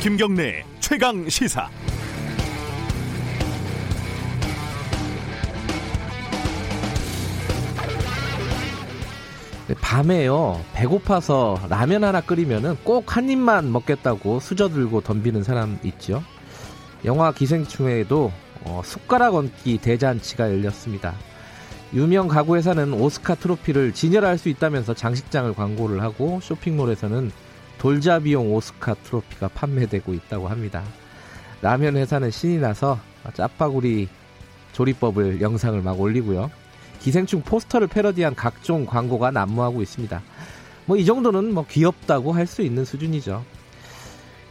김경래 최강 시사. 네, 밤에요 배고파서 라면 하나 끓이면은 꼭 한 입만 먹겠다고 수저 들고 덤비는 사람 있죠. 영화 기생충에도 어, 숟가락 얹기 대잔치가 열렸습니다. 유명 가구 회사는 오스카 트로피를 진열할 수 있다면서 장식장을 광고를 하고 쇼핑몰에서는 돌잡이용 오스카 트로피가 판매되고 있다고 합니다. 라면 회사는 신이 나서 짜파구리 조리법을 영상을 막 올리고요. 기생충 포스터를 패러디한 각종 광고가 난무하고 있습니다. 뭐 이 정도는 뭐 귀엽다고 할 수 있는 수준이죠.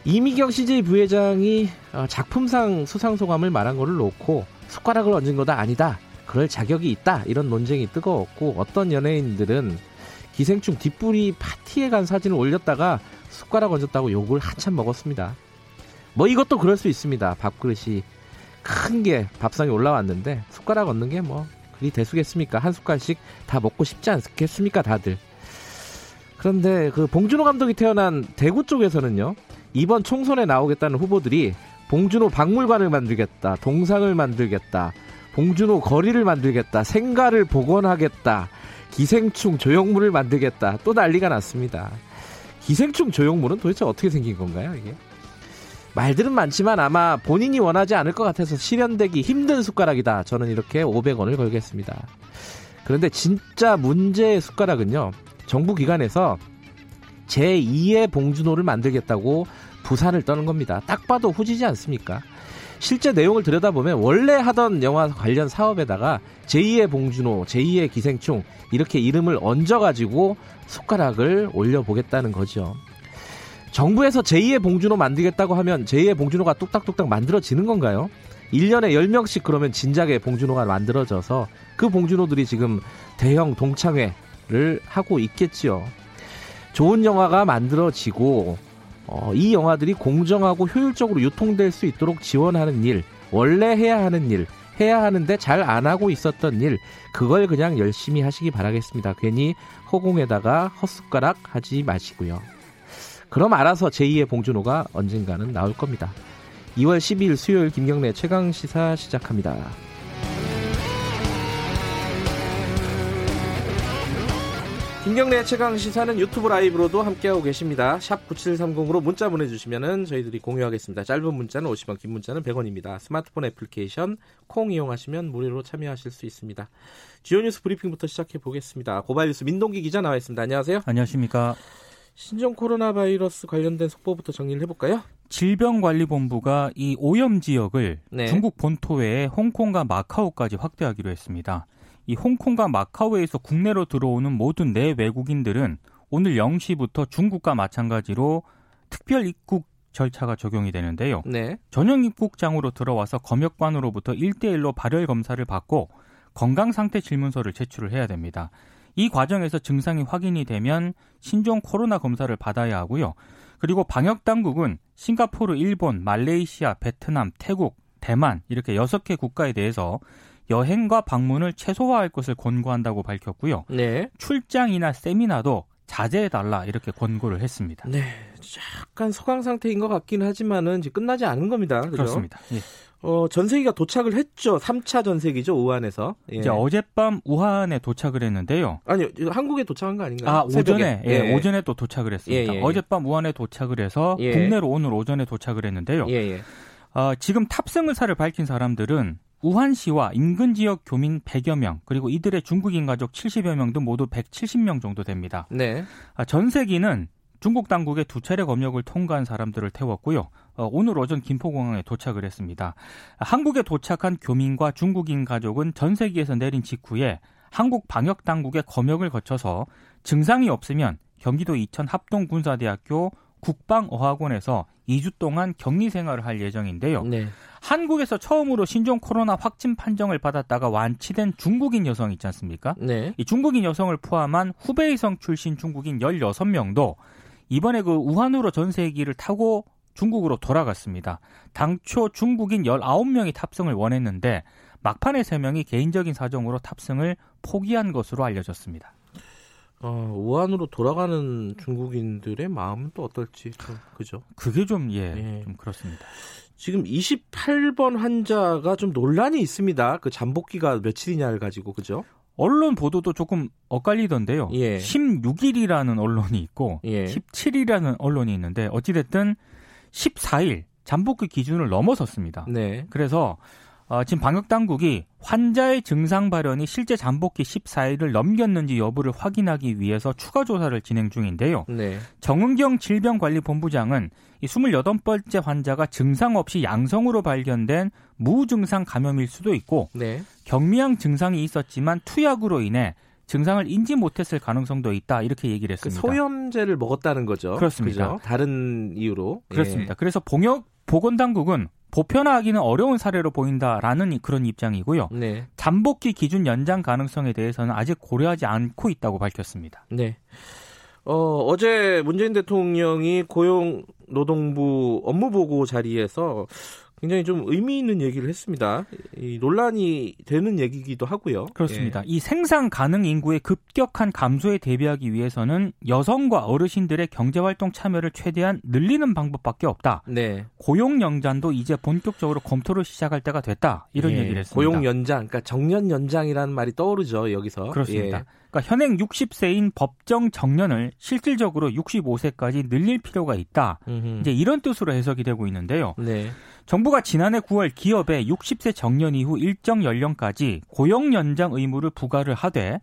이미경 CJ 부회장이 어, 작품상 수상 소감을 말한 거를 놓고 숟가락을 얹은 거다 아니다. 그럴 자격이 있다. 이런 논쟁이 뜨거웠고 어떤 연예인들은 기생충 뒷부리 파티에 간 사진을 올렸다가 숟가락 얹었다고 욕을 한참 먹었습니다. 뭐 이것도 그럴 수 있습니다. 밥그릇이 큰 게 밥상에 올라왔는데 숟가락 얹는 게 뭐 그리 대수겠습니까? 한 숟갈씩 다 먹고 싶지 않겠습니까? 다들. 그런데 그 봉준호 감독이 태어난 대구 쪽에서는요. 이번 총선에 나오겠다는 후보들이 봉준호 박물관을 만들겠다. 동상을 만들겠다. 봉준호 거리를 만들겠다. 생가를 복원하겠다. 기생충 조형물을 만들겠다. 또 난리가 났습니다. 기생충 조형물은 도대체 어떻게 생긴 건가요, 이게? 말들은 많지만 아마 본인이 원하지 않을 것 같아서 실현되기 힘든 숟가락이다. 저는 이렇게 500원을 걸겠습니다. 그런데 진짜 문제의 숟가락은요. 정부 기관에서 제2의 봉준호를 만들겠다고 부산을 떠는 겁니다. 딱 봐도 후지지 않습니까? 실제 내용을 들여다보면 원래 하던 영화 관련 사업에다가 제2의 봉준호, 제2의 기생충 이렇게 이름을 얹어가지고 숟가락을 올려보겠다는 거죠. 정부에서 제2의 봉준호 만들겠다고 하면 제2의 봉준호가 뚝딱뚝딱 만들어지는 건가요? 1년에 10명씩 그러면 진작에 봉준호가 만들어져서 그 봉준호들이 지금 대형 동창회를 하고 있겠지요. 좋은 영화가 만들어지고 어, 이 영화들이 공정하고 효율적으로 유통될 수 있도록 지원하는 일, 원래 해야 하는 일, 해야 하는데 잘 안 하고 있었던 일, 그걸 그냥 열심히 하시기 바라겠습니다. 괜히 허공에다가 헛숟가락 하지 마시고요. 그럼 알아서 제2의 봉준호가 언젠가는 나올 겁니다. 2월 12일 수요일 김경래 최강 시사 시작합니다. 김경래 최강 시사는 유튜브 라이브로도 함께하고 계십니다. 샵 9730으로 문자 보내주시면 저희들이 공유하겠습니다. 짧은 문자는 50원, 긴 문자는 100원입니다. 스마트폰 애플리케이션 콩 이용하시면 무료로 참여하실 수 있습니다. 주요 뉴스 브리핑부터 시작해 보겠습니다. 고발 뉴스 민동기 기자 나와 있습니다. 안녕하세요. 안녕하십니까. 신종 코로나 바이러스 관련된 속보부터 정리를 해볼까요? 질병관리본부가 이 오염 지역을 네. 중국 본토 외에 홍콩과 마카오까지 확대하기로 했습니다. 이 홍콩과 마카오에서 국내로 들어오는 모든 내 외국인들은 오늘 0시부터 중국과 마찬가지로 특별 입국 절차가 적용이 되는데요. 네. 전용 입국장으로 들어와서 검역관으로부터 1대1로 발열 검사를 받고 건강 상태 질문서를 제출을 해야 됩니다. 이 과정에서 증상이 확인이 되면 신종 코로나 검사를 받아야 하고요. 그리고 방역 당국은 싱가포르, 일본, 말레이시아, 베트남, 태국, 대만 이렇게 6개 국가에 대해서 여행과 방문을 최소화할 것을 권고한다고 밝혔고요. 네. 출장이나 세미나도 자제해달라 이렇게 권고를 했습니다. 네, 약간 소강 상태인 것 같긴 하지만은 이제 끝나지 않은 겁니다. 그죠? 그렇습니다. 예. 어, 전세기가 도착을 했죠. 3차 전세기죠, 우한에서. 예. 이제 어젯밤 우한에 도착을 했는데요. 아니요, 한국에 도착한 거 아닌가요? 아, 오전에, 예, 예, 오전에 또 도착을 했습니다. 예, 예, 예. 어젯밤 우한에 도착을 해서 국내로 오늘 오전에 도착을 했는데요. 어, 지금 탑승 의사를 밝힌 사람들은 우한시와 인근 지역 교민 100여 명, 그리고 이들의 중국인 가족 70여 명 등 모두 170명 정도 됩니다. 네. 아, 전세기는 중국 당국의 두 차례 검역을 통과한 사람들을 태웠고요. 어, 오늘 오전 김포공항에 도착을 했습니다. 한국에 도착한 교민과 중국인 가족은 전세기에서 내린 직후에 한국 방역 당국의 검역을 거쳐서 증상이 없으면 경기도 이천 합동군사대학교 국방어학원에서 2주 동안 격리 생활을 할 예정인데요. 네. 한국에서 처음으로 신종 코로나 확진 판정을 받았다가 완치된 중국인 여성 있지 않습니까? 네. 이 중국인 여성을 포함한 후베이성 출신 중국인 16명도 이번에 그 우한으로 전세기를 타고 중국으로 돌아갔습니다. 당초 중국인 19명이 탑승을 원했는데 막판에 3명이 개인적인 사정으로 탑승을 포기한 것으로 알려졌습니다. 어, 우한으로 돌아가는 중국인들의 마음은 또 어떨지 좀 그죠? 그게 좀 예, 예. 좀 그렇습니다. 지금 28번 환자가 좀 논란이 있습니다. 그 잠복기가 며칠이냐를 가지고 그죠? 언론 보도도 조금 엇갈리던데요. 예. 16일이라는 언론이 있고 예. 17일이라는 언론이 있는데 어찌 됐든 14일 잠복기 기준을 넘어섰습니다. 네. 그래서 어, 지금 방역 당국이 환자의 증상 발현이 실제 잠복기 14일을 넘겼는지 여부를 확인하기 위해서 추가 조사를 진행 중인데요. 네. 정은경 질병관리본부장은 이 28번째 환자가 증상 없이 양성으로 발견된 무증상 감염일 수도 있고 네. 경미한 증상이 있었지만 투약으로 인해 증상을 인지 못했을 가능성도 있다 이렇게 얘기를 그 했습니다. 그 소염제를 먹었다는 거죠. 그렇습니다. 그죠? 다른 이유로 그렇습니다. 예. 그래서 봉역 보건당국은 보편화하기는 어려운 사례로 보인다라는 그런 입장이고요. 네. 잠복기 기준 연장 가능성에 대해서는 아직 고려하지 않고 있다고 밝혔습니다. 네. 어, 어제 문재인 대통령이 고용노동부 업무보고 자리에서 굉장히 좀 의미 있는 얘기를 했습니다. 이 논란이 되는 얘기기도 하고요. 그렇습니다. 예. 이 생산 가능 인구의 급격한 감소에 대비하기 위해서는 여성과 어르신들의 경제활동 참여를 최대한 늘리는 방법밖에 없다. 네. 고용 연장도 이제 본격적으로 검토를 시작할 때가 됐다. 이런 예. 얘기를 했습니다. 고용 연장, 그러니까 정년 연장이라는 말이 떠오르죠. 여기서. 그렇습니다. 예. 그러니까 현행 60세인 법정 정년을 실질적으로 65세까지 늘릴 필요가 있다. 음흠. 이제 이런 뜻으로 해석이 되고 있는데요. 네. 정부가 지난해 9월 기업에 60세 정년 이후 일정 연령까지 고용 연장 의무를 부과를 하되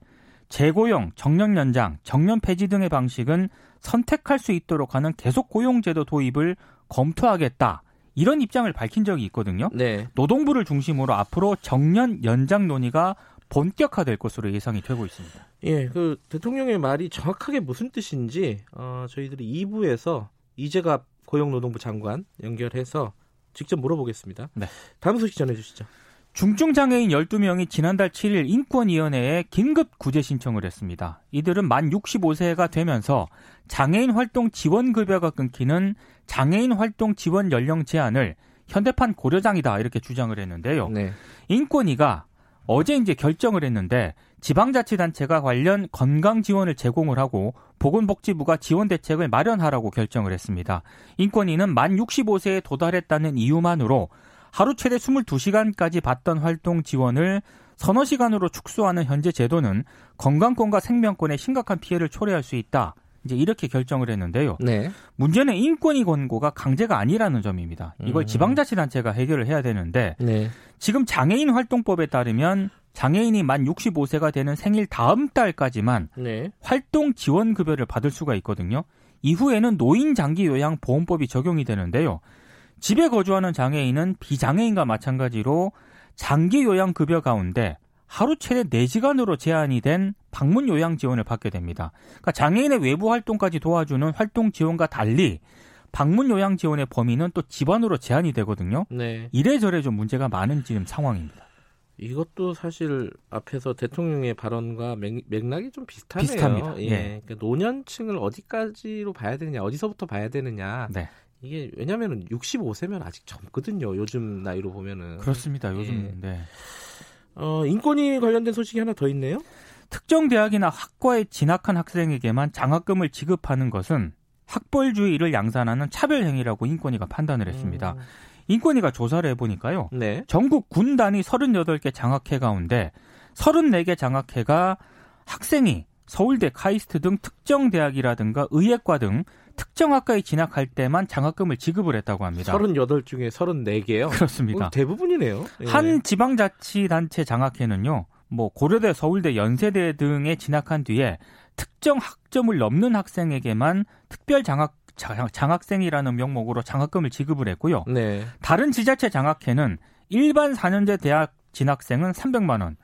재고용, 정년 연장, 정년 폐지 등의 방식은 선택할 수 있도록 하는 계속 고용 제도 도입을 검토하겠다. 이런 입장을 밝힌 적이 있거든요. 네. 노동부를 중심으로 앞으로 정년 연장 논의가 본격화될 것으로 예상이 되고 있습니다. 예, 그 대통령의 말이 정확하게 무슨 뜻인지 어, 저희들이 2부에서 이재갑 고용노동부 장관 연결해서 직접 물어보겠습니다. 네. 다음 소식 전해주시죠. 중증장애인 12명이 지난달 7일 인권위원회에 긴급 구제 신청을 했습니다. 이들은 만 65세가 되면서 장애인 활동 지원 급여가 끊기는 장애인 활동 지원 연령 제한을 현대판 고려장이다 이렇게 주장을 했는데요. 네. 인권위가 어제 이제 결정을 했는데 지방자치단체가 관련 건강 지원을 제공을 하고 보건복지부가 지원 대책을 마련하라고 결정을 했습니다. 인권위는 만 65세에 도달했다는 이유만으로 하루 최대 22시간까지 받던 활동 지원을 서너 시간으로 축소하는 현재 제도는 건강권과 생명권에 심각한 피해를 초래할 수 있다. 이제 이렇게 결정을 했는데요. 네. 문제는 인권위 권고가 강제가 아니라는 점입니다. 이걸 음. 지방자치단체가 해결을 해야 되는데 네. 지금 장애인 활동법에 따르면 장애인이 만 65세가 되는 생일 다음 달까지만 네. 활동 지원 급여를 받을 수가 있거든요. 이후에는 노인 장기 요양 보험법이 적용이 되는데요. 집에 거주하는 장애인은 비장애인과 마찬가지로 장기 요양 급여 가운데 하루 최대 4시간으로 제한이 된 방문 요양 지원을 받게 됩니다. 그러니까 장애인의 외부 활동까지 도와주는 활동 지원과 달리 방문 요양 지원의 범위는 또 집안으로 제한이 되거든요. 네. 이래저래 좀 문제가 많은 지금 상황입니다. 이것도 사실 앞에서 대통령의 발언과 맥, 락이좀 비슷하네요. 비슷합니다. 예. 예. 그러니까 노년층을 어디까지로 봐야 되느냐, 어디서부터 봐야 되느냐. 네. 이게 왜냐하면 65세면 아직 젊거든요. 요즘 나이로 보면은. 그렇습니다. 요즘. 예. 네. 어, 인권위 관련된 소식이 하나 더 있네요. 특정 대학이나 학과에 진학한 학생에게만 장학금을 지급하는 것은 학벌주의를 양산하는 차별 행위라고 인권위가 판단을 했습니다. 음. 인권위가 조사를 해보니까요. 네. 전국 군 단위 38개 장학회 가운데 34개 장학회가 학생이 서울대, 카이스트 등 특정 대학이라든가 의예과 등 특정 학과에 진학할 때만 장학금을 지급을 했다고 합니다. 38 중에 34개요? 그렇습니다. 어, 대부분이네요. 예. 한 지방자치단체 장학회는요. 뭐 고려대, 서울대, 연세대 등에 진학한 뒤에 특정 학점을 넘는 학생에게만 특별 장학 장학생이라는 명목으로 장학금을 지급을 했고요. 네. 다른 지자체 장학회는 일반 4년제 대학 진학생은 300만 원,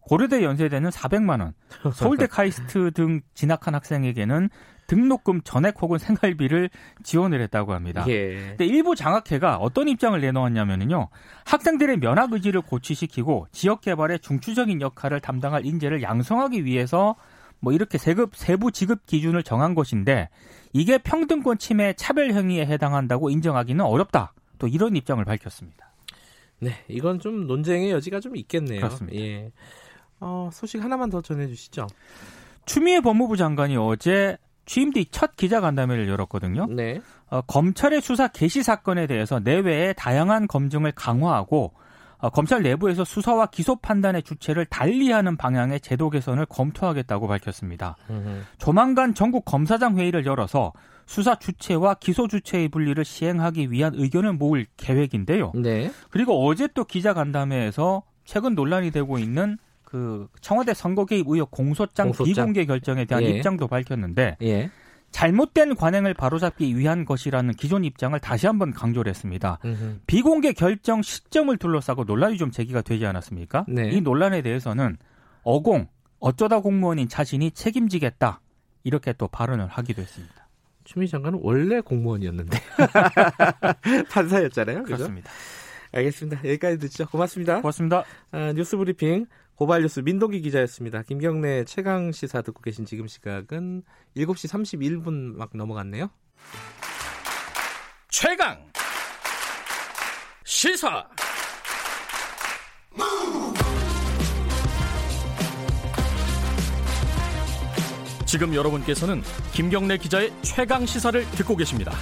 고려대 연세대는 400만 원, 서울대 카이스트 등 진학한 학생에게는 등록금 전액 혹은 생활비를 지원을 했다고 합니다. 예. 근데 일부 장학회가 어떤 입장을 내놓았냐면요. 학생들의 면학 의지를 고취시키고 지역 개발에 중추적인 역할을 담당할 인재를 양성하기 위해서 뭐 이렇게 세급 세부 지급 기준을 정한 것인데 이게 평등권 침해 차별 행위에 해당한다고 인정하기는 어렵다. 또 이런 입장을 밝혔습니다. 네, 이건 좀 논쟁의 여지가 좀 있겠네요. 그렇습니다. 예. 어, 소식 하나만 더 전해 주시죠. 추미애 법무부 장관이 어제 취임 뒤 첫 기자간담회를 열었거든요. 네. 어, 검찰의 수사 개시 사건에 대해서 내외의 다양한 검증을 강화하고 어, 검찰 내부에서 수사와 기소 판단의 주체를 달리하는 방향의 제도 개선을 검토하겠다고 밝혔습니다. 음흠. 조만간 전국 검사장 회의를 열어서 수사 주체와 기소 주체의 분리를 시행하기 위한 의견을 모을 계획인데요. 네. 그리고 어제 또 기자간담회에서 최근 논란이 되고 있는 그 청와대 선거 개입 의혹 공소장, 공소장. 비공개 결정에 대한 예. 입장도 밝혔는데 예. 잘못된 관행을 바로잡기 위한 것이라는 기존 입장을 다시 한번 강조를 했습니다. 음흠. 비공개 결정 시점을 둘러싸고 논란이 좀 제기가 되지 않았습니까? 네. 이 논란에 대해서는 어공, 어쩌다 공무원인 자신이 책임지겠다. 이렇게 또 발언을 하기도 했습니다. 추미 장관은 원래 공무원이었는데 판사였잖아요. 그렇습니다. 알겠습니다. 여기까지 듣죠. 고맙습니다. 고맙습니다. 아, 뉴스 브리핑 고발뉴스 민동기 기자였습니다. 김경래 최강 시사 듣고 계신 지금 시각은 7시 31분 막 넘어갔네요. 최강 시사 지금 여러분께서는 김경래 기자의 최강 시사를 듣고 계십니다.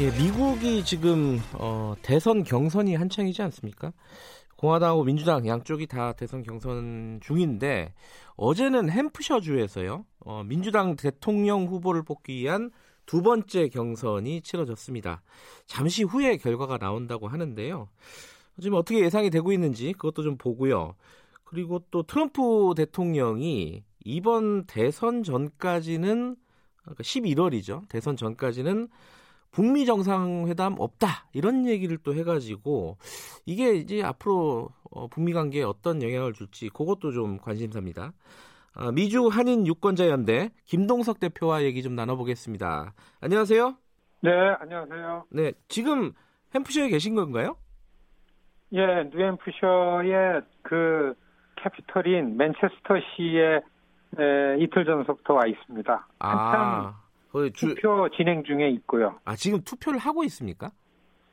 예, 미국이 지금 어, 대선 경선이 한창이지 않습니까? 공화당하고 민주당 양쪽이 다 대선 경선 중인데 어제는 햄프셔주에서요 어, 민주당 대통령 후보를 뽑기 위한 두 번째 경선이 치러졌습니다. 잠시 후에 결과가 나온다고 하는데요. 지금 어떻게 예상이 되고 있는지 그것도 좀 보고요. 그리고 또 트럼프 대통령이 이번 대선 전까지는 그러니까 11월이죠. 대선 전까지는 북미 정상회담 없다 이런 얘기를 또 해가지고 이게 이제 앞으로 어, 북미 관계에 어떤 영향을 줄지 그것도 좀 관심사입니다. 어, 미주 한인 유권자 연대 김동석 대표와 얘기 좀 나눠보겠습니다. 안녕하세요. 네, 안녕하세요. 네, 지금 햄프셔에 계신 건가요? 예, 뉴햄프셔의 그 캐피털인 맨체스터시에 에, 이틀 전부터 와 있습니다. 아. 한참 주... 투표 진행 중에 있고요. 아, 지금 투표를 하고 있습니까?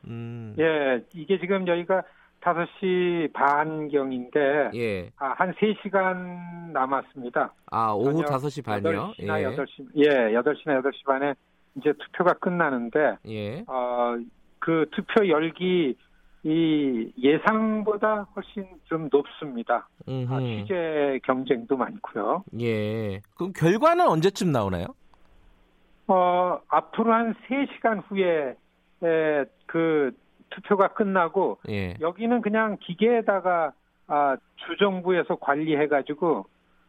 음. 예, 이게 지금 여기가 5시 반경인데 예. 아, 한 3시간 남았습니다. 아, 오후 5시 반이요? 8시나 예. 8시, 예, 8시나 8시 반에 이제 투표가 끝나는데 예. 어, 그 투표 열기 이 예상보다 훨씬 좀 높습니다. 아, 취재 경쟁도 많고요. 예. 그럼 결과는 언제쯤 나오나요? 어, 앞으로 한 3시간 후에 에, 그 투표가 끝나고 예. 여기는 그냥 기계에다가 아, 주정부에서 관리해가지고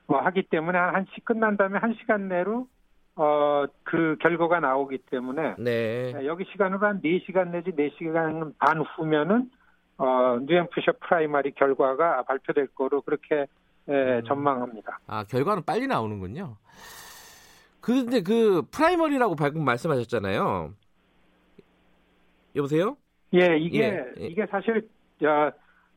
뭐 하기 때문에 한 1시 끝난 다음에 1시간 내로 어, 그 결과가 나오기 때문에 네. 여기 시간으로 한 4시간 내지 4시간 반 후면은 어, 뉴햄프셔 프라이머리 결과가 발표될 거로 그렇게 에, 음. 전망합니다. 아, 결과는 빨리 나오는군요. 그런데 그 프라이머리라고 방금 말씀하셨잖아요. 여보세요? 예, 이게 예, 예. 이게 사실 어,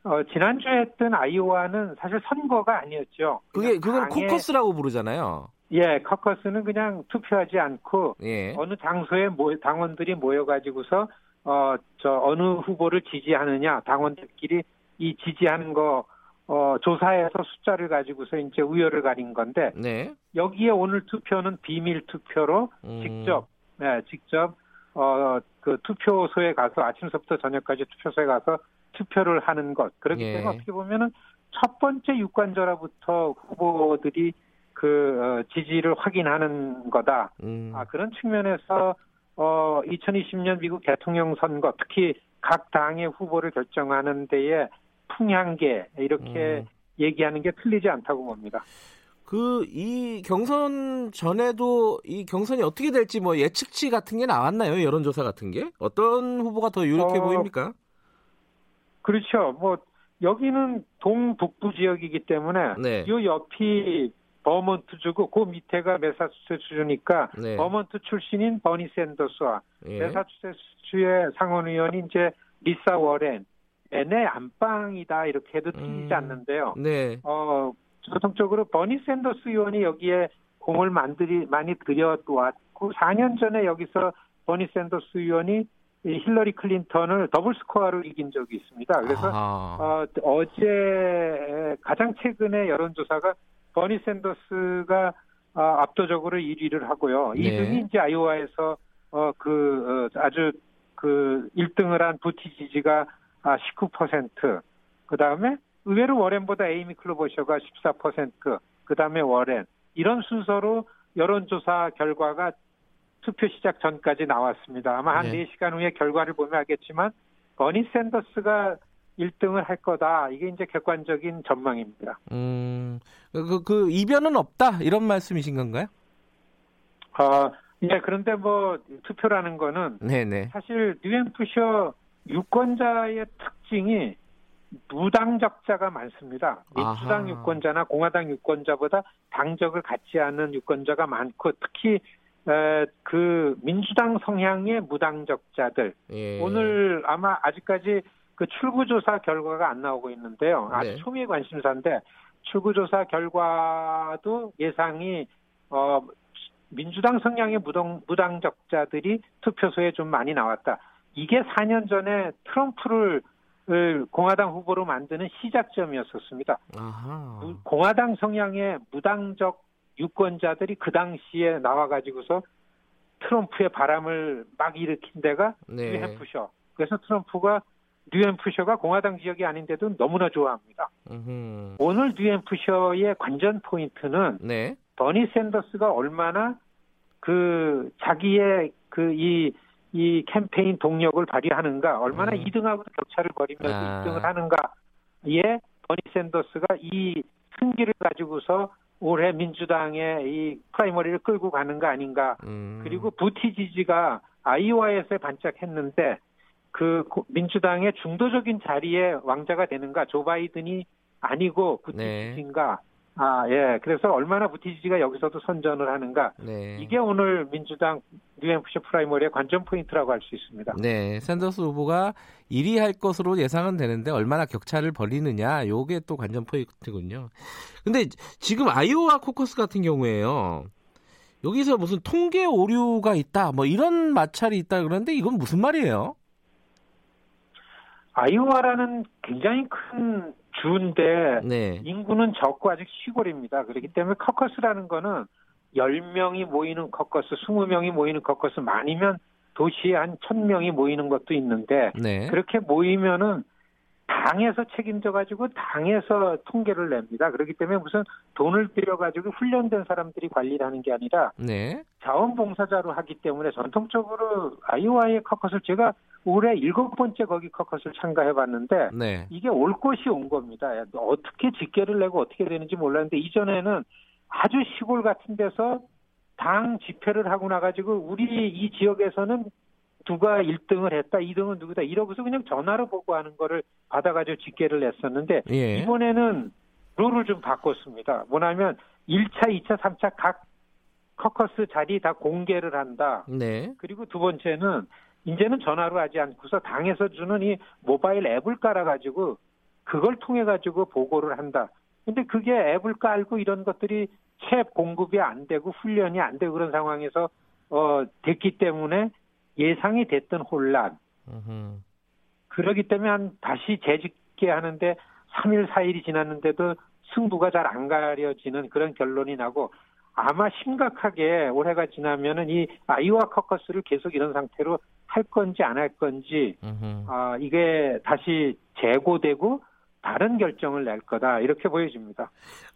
어, 지난주에 했던 아이오와는 사실 선거가 아니었죠. 그게 그건 당의, 코커스라고 부르잖아요. 예, 커커스는 그냥 투표하지 않고 예. 어느 장소에 모, 당원들이 모여가지고서 어, 저 어느 후보를 지지하느냐 당원들끼리 이 지지하는 거 어, 조사해서 숫자를 가지고서 이제 우열을 가린 건데 네. 여기에 오늘 투표는 비밀 투표로 음. 직접 네, 직접 어, 그 투표소에 가서 아침서부터 저녁까지 투표소에 가서 투표를 하는 것 그렇기 예. 때문에 어떻게 보면은 첫 번째 유권자로부터 후보들이 그 어, 지지를 확인하는 거다. 음. 아, 그런 측면에서 어, 2020년 미국 대통령 선거 특히 각 당의 후보를 결정하는 데에 풍향계 이렇게 음. 얘기하는 게 틀리지 않다고 봅니다. 그 이 경선 전에도 이 경선이 어떻게 될지 뭐 예측치 같은 게 나왔나요? 여론조사 같은 게 어떤 후보가 더 유력해 어, 보입니까? 그렇죠. 뭐 여기는 동북부 지역이기 때문에 네. 이 옆이 버먼트 주고 그 밑에가 메사추세츠 주니까 네. 버먼트 출신인 버니 샌더스와 예. 메사추세츠주의 상원 의원이 엘리자베스 워렌 의원의 안방이다 이렇게 해도 틀리지 음, 않는데요. 네. 어, 전통적으로 버니 샌더스 의원이 여기에 공을 만들이 많이 들여왔고 4년 전에 여기서 버니 샌더스 의원이 힐러리 클린턴을 더블 스코어로 이긴 적이 있습니다. 그래서 어, 어제 가장 최근에 여론조사가 버니 샌더스가 어, 압도적으로 1위를 하고요. 네. 2등이 이제 아이오와에서 어, 그 어, 아주 그 1등을 한 부티지지가 아, 19%. 그 다음에 의외로 워렌보다 에이미 클로버셔가 14%. 그 다음에 워렌. 이런 순서로 여론조사 결과가 투표 시작 전까지 나왔습니다. 아마 한 네. 4시간 후에 결과를 보면 알겠지만 버니 샌더스가 1등을 할 거다. 이게 이제 객관적인 전망입니다. 음, 그, 그 이변은 없다 이런 말씀이신 건가요? 아, 네. 그런데 뭐 투표라는 거는 네네. 사실 뉴햄프셔 유권자의 특징이 무당적자가 많습니다. 민주당 아하. 유권자나 공화당 유권자보다 당적을 갖지 않는 유권자가 많고 특히 에, 그 민주당 성향의 무당적자들 예. 오늘 아마 아직까지 그 출구조사 결과가 안 나오고 있는데요. 아주 네. 초미의 관심사인데 출구조사 결과도 예상이 어 민주당 성향의 무당 무당적자들이 투표소에 좀 많이 나왔다. 이게 4년 전에 트럼프를 공화당 후보로 만드는 시작점이었었습니다. 아하. 공화당 성향의 무당적 유권자들이 그 당시에 나와가지고서 트럼프의 바람을 막 일으킨 데가 네. 뉴햄프셔. 그래서 트럼프가 뉴햄프셔가 공화당 지역이 아닌데도 너무나 좋아합니다. 음흠. 오늘 뉴햄프셔의 관전 포인트는 네. 버니 샌더스가 얼마나 그 자기의 그이 이 캠페인 동력을 발휘하는가, 얼마나 음. 2등하고 격차를 벌이면서 아. 2등을 하는가에 버니 샌더스가 이 승기를 가지고서 올해 민주당의 이 프라이머리를 끌고 가는 거 아닌가. 음. 그리고 부티 지지가 아이오와에서 반짝했는데 그 민주당의 중도적인 자리에 왕자가 되는가 조 바이든이 아니고 부티지지인가 네. 아, 예. 그래서 얼마나 부티지가 여기서도 선전을 하는가. 네. 이게 오늘 민주당 뉴햄프셔 프라이머리의 관전 포인트라고 할 수 있습니다. 네. 샌더스 후보가 1위 할 것으로 예상은 되는데 얼마나 격차를 벌이느냐. 요게 또 관전 포인트군요. 근데 지금 아이오와 코커스 같은 경우에요. 여기서 무슨 통계 오류가 있다. 뭐 이런 마찰이 있다 그러는데 이건 무슨 말이에요? 아이오와라는 굉장히 큰 주인데 네. 인구는 적고 아직 시골입니다. 그렇기 때문에 코커스라는 거는 10명이 모이는 코커스, 20명이 모이는 코커스 많으면 도시에 한 1000명이 모이는 것도 있는데 네. 그렇게 모이면은 당에서 책임져 가지고 당에서 통계를 냅니다. 그렇기 때문에 무슨 돈을 들여 가지고 훈련된 사람들이 관리를 하는 게 아니라 네. 자원봉사자로 하기 때문에 전통적으로 아이오와의 코커스를 제가 올해 일곱 번째 거기 코커스를 참가해 봤는데 네. 이게 올 것이 온 겁니다. 어떻게 집계를 내고 어떻게 되는지 몰랐는데 이전에는 아주 시골 같은 데서 당 집회를 하고 나가지고 우리 이 지역에서는 누가 1등을 했다, 2등은 누구다 이러고서 그냥 전화로 보고하는 거를 받아가지고 집계를 냈었는데 예. 이번에는 룰을 좀 바꿨습니다. 뭐냐면 1차, 2차, 3차 각 커커스 자리 다 공개를 한다. 네. 그리고 두 번째는 이제는 전화로 하지 않고서 당에서 주는 이 모바일 앱을 깔아가지고 그걸 통해 가지고 보고를 한다. 근데 그게 앱을 깔고 이런 것들이 채 공급이 안 되고 훈련이 안 되고 그런 상황에서 어 됐기 때문에 예상이 됐던 혼란. 으흠. 그러기 때문에 한 다시 재집계 하는데 3일, 4일이 지났는데도 승부가 잘 안 가려지는 그런 결론이 나고 아마 심각하게 올해가 지나면은 이 아이오와 커커스를 계속 이런 상태로 할 건지 안 할 건지 아 이게 다시 재고되고 다른 결정을 낼 거다 이렇게 보여집니다.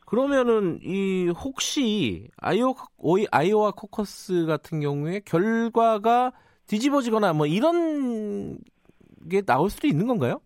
그러면은 이 혹시 아이오 아이오와 코커스 같은 경우에 결과가 뒤집어지거나 뭐 이런 게 나올 수도 있는 건가요?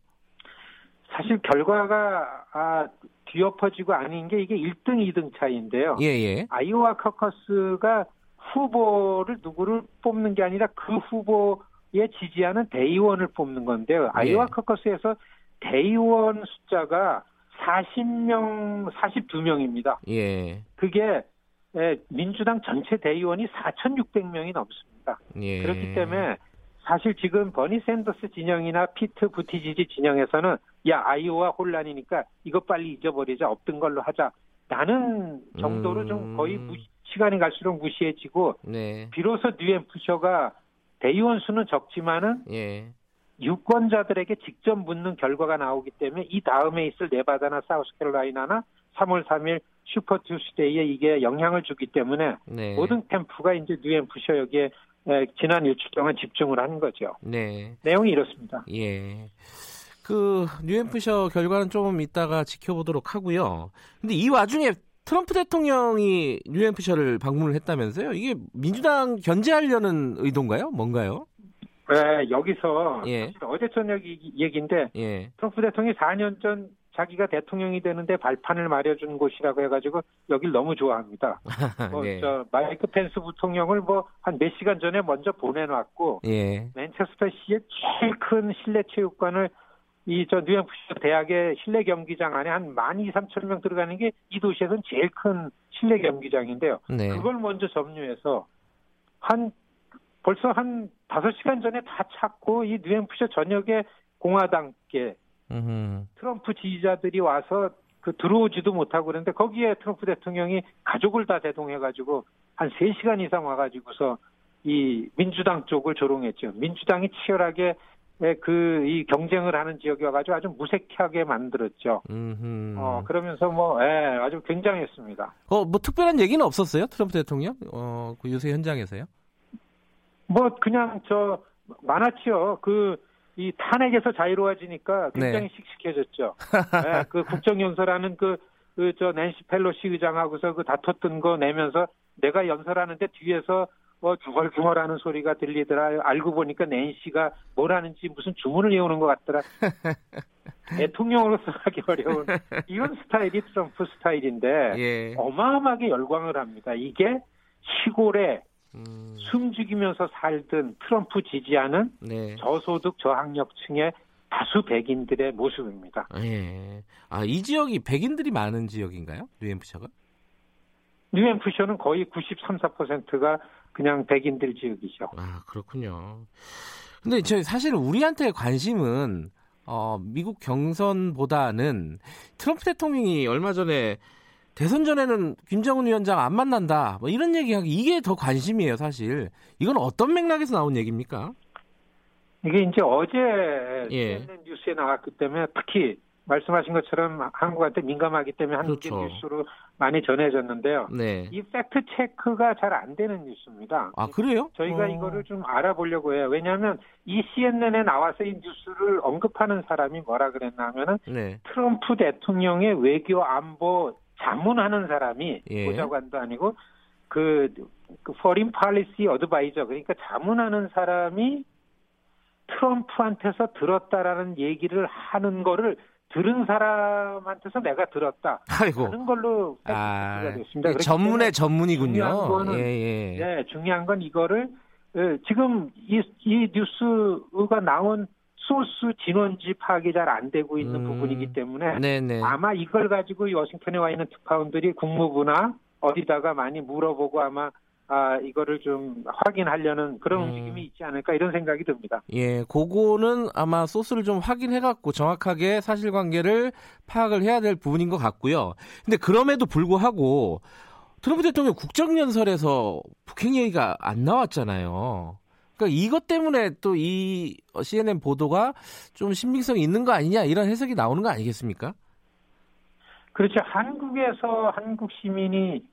사실 결과가 아, 뒤엎어지고 아닌 게 이게 1등, 2등 차이인데요. 예, 예. 아이오와 커커스가 후보를 누구를 뽑는 게 아니라 그 후보에 지지하는 대의원을 뽑는 건데요. 예. 아이오와 커커스에서 대의원 숫자가 40명, 42명입니다. 예. 그게 민주당 전체 대의원이 4,600명이 넘습니다. 있다. 예. 그렇기 때문에 사실 지금 버니 샌더스 진영이나 피트 부티지지 진영에서는 야 아이오와 혼란이니까 이거 빨리 잊어버리자 없던 걸로 하자. 나는 정도로 음... 좀 거의 무시, 시간이 갈수록 무시해지고 네. 비로소 뉴햄프셔가 대의원 수는 적지만은 예. 유권자들에게 직접 묻는 결과가 나오기 때문에 이 다음에 있을 네바다나 사우스캐롤라이나나 3월 3일 슈퍼 투스데이에 이게 영향을 주기 때문에 네. 모든 캠프가 이제 뉴햄프셔 여기에 지난 일주일 동안 집중을 하는 거죠. 네. 내용이 이렇습니다. 예. 그 뉴햄프셔 결과는 좀 이따가 지켜보도록 하고요. 근데 이 와중에 트럼프 대통령이 뉴햄프셔를 방문을 했다면서요? 이게 민주당 견제하려는 의도인가요? 뭔가요? 네, 여기서 예. 어제 저녁 얘기인데 예. 트럼프 대통령이 4년 전 자기가 대통령이 되는데 발판을 마련준 곳이라고 해가지고 여길 너무 좋아합니다. 뭐, 네. 저 마이크 펜스 부통령을 뭐 한 몇 시간 전에 먼저 보내놨고 예. 맨체스터 시의 제일 큰 실내 체육관을 이 저 뉴햄프셔 대학의 실내 경기장 안에 한만이 삼천 명 들어가는 게 이 도시에서는 제일 큰 실내 경기장인데요. 네. 그걸 먼저 점유해서 한 벌써 한 다섯 시간 전에 다 찾고 이 뉴햄프셔 전역에 공화당 계 트럼프 지지자들이 와서 그 들어오지도 못하고 그런데 거기에 트럼프 대통령이 가족을 다 대동해가지고 한 3시간 이상 와가지고서 이 민주당 쪽을 조롱했죠. 민주당이 치열하게 그 이 경쟁을 하는 지역이 와가지고 아주 무색하게 만들었죠. 음흠. 어 그러면서 뭐 예, 아주 굉장했습니다. 어 뭐 특별한 얘기는 없었어요 트럼프 대통령? 어그 요새 현장에서요? 뭐 그냥 저 많았지요. 그 이 탄핵에서 자유로워지니까 굉장히 네. 씩씩해졌죠. 네, 그 국정연설하는 그 그 저 낸시 펠로시 의장하고서 그 다퉜던 거 내면서 내가 연설하는데 뒤에서 뭐 중얼중얼 하는 소리가 들리더라. 알고 보니까 낸시가 뭘 하는지 무슨 주문을 외우는 것 같더라. 대통령으로서 하기 어려운 이런 스타일이 트럼프 스타일인데 예. 어마어마하게 열광을 합니다. 이게 시골에 음. 숨죽이면서 살던 트럼프 지지하는 네. 저소득 저학력층의 다수 백인들의 모습입니다. 예. 아, 이 지역이 백인들이 많은 지역인가요? 뉴햄프셔가? 뉴햄프셔는 거의 93, 4%가 그냥 백인들 지역이죠. 아, 그렇군요. 근데 저 사실 우리한테 관심은 어, 미국 경선보다는 트럼프 대통령이 얼마 전에 대선 전에는 김정은 위원장 안 만난다. 뭐 이런 얘기하기 이게 더 관심이에요, 사실. 이건 어떤 맥락에서 나온 얘기입니까? 이게 이제 어제 예. 뉴스에 나왔기 때문에 특히 말씀하신 것처럼 한국한테 민감하기 때문에 한국의 그렇죠. 뉴스로 많이 전해졌는데요. 네. 이 팩트 체크가 잘 안 되는 뉴스입니다. 아 그래요? 저희가 어... 이거를 좀 알아보려고 해요. 왜냐하면 이 CNN에 나와서 이 뉴스를 언급하는 사람이 뭐라 그랬나 하면은 네. 트럼프 대통령의 외교 안보 자문하는 사람이 예. 보좌관도 아니고 그, 그 foreign policy advisor 그러니까 자문하는 사람이 트럼프한테서 들었다라는 얘기를 하는 거를 들은 사람한테서 내가 들었다 아이고. 하는 걸로 아, 됐습니다. 전문의 전문이군요. 중요한 거는, 예, 예. 네, 중요한 건 이거를 예, 지금 이, 이 뉴스가 나온 소스 진원지 파악이 잘 안 되고 있는 음. 부분이기 때문에 네네. 아마 이걸 가지고 워싱턴에 와 있는 특파원들이 국무부나 어디다가 많이 물어보고 아마 아, 이거를 좀 확인하려는 그런 음. 움직임이 있지 않을까 이런 생각이 듭니다. 예, 그거는 아마 소스를 좀 확인해갖고 정확하게 사실관계를 파악을 해야 될 부분인 것 같고요. 근데 그럼에도 불구하고 트럼프 대통령 국정연설에서 북핵 얘기가 안 나왔잖아요. 그러니까 이것 때문에 또 이 CNN 보도가 좀 신빙성이 있는 거 아니냐 이런 해석이 나오는 거 아니겠습니까? 그렇죠. 한국에서 한국 시민이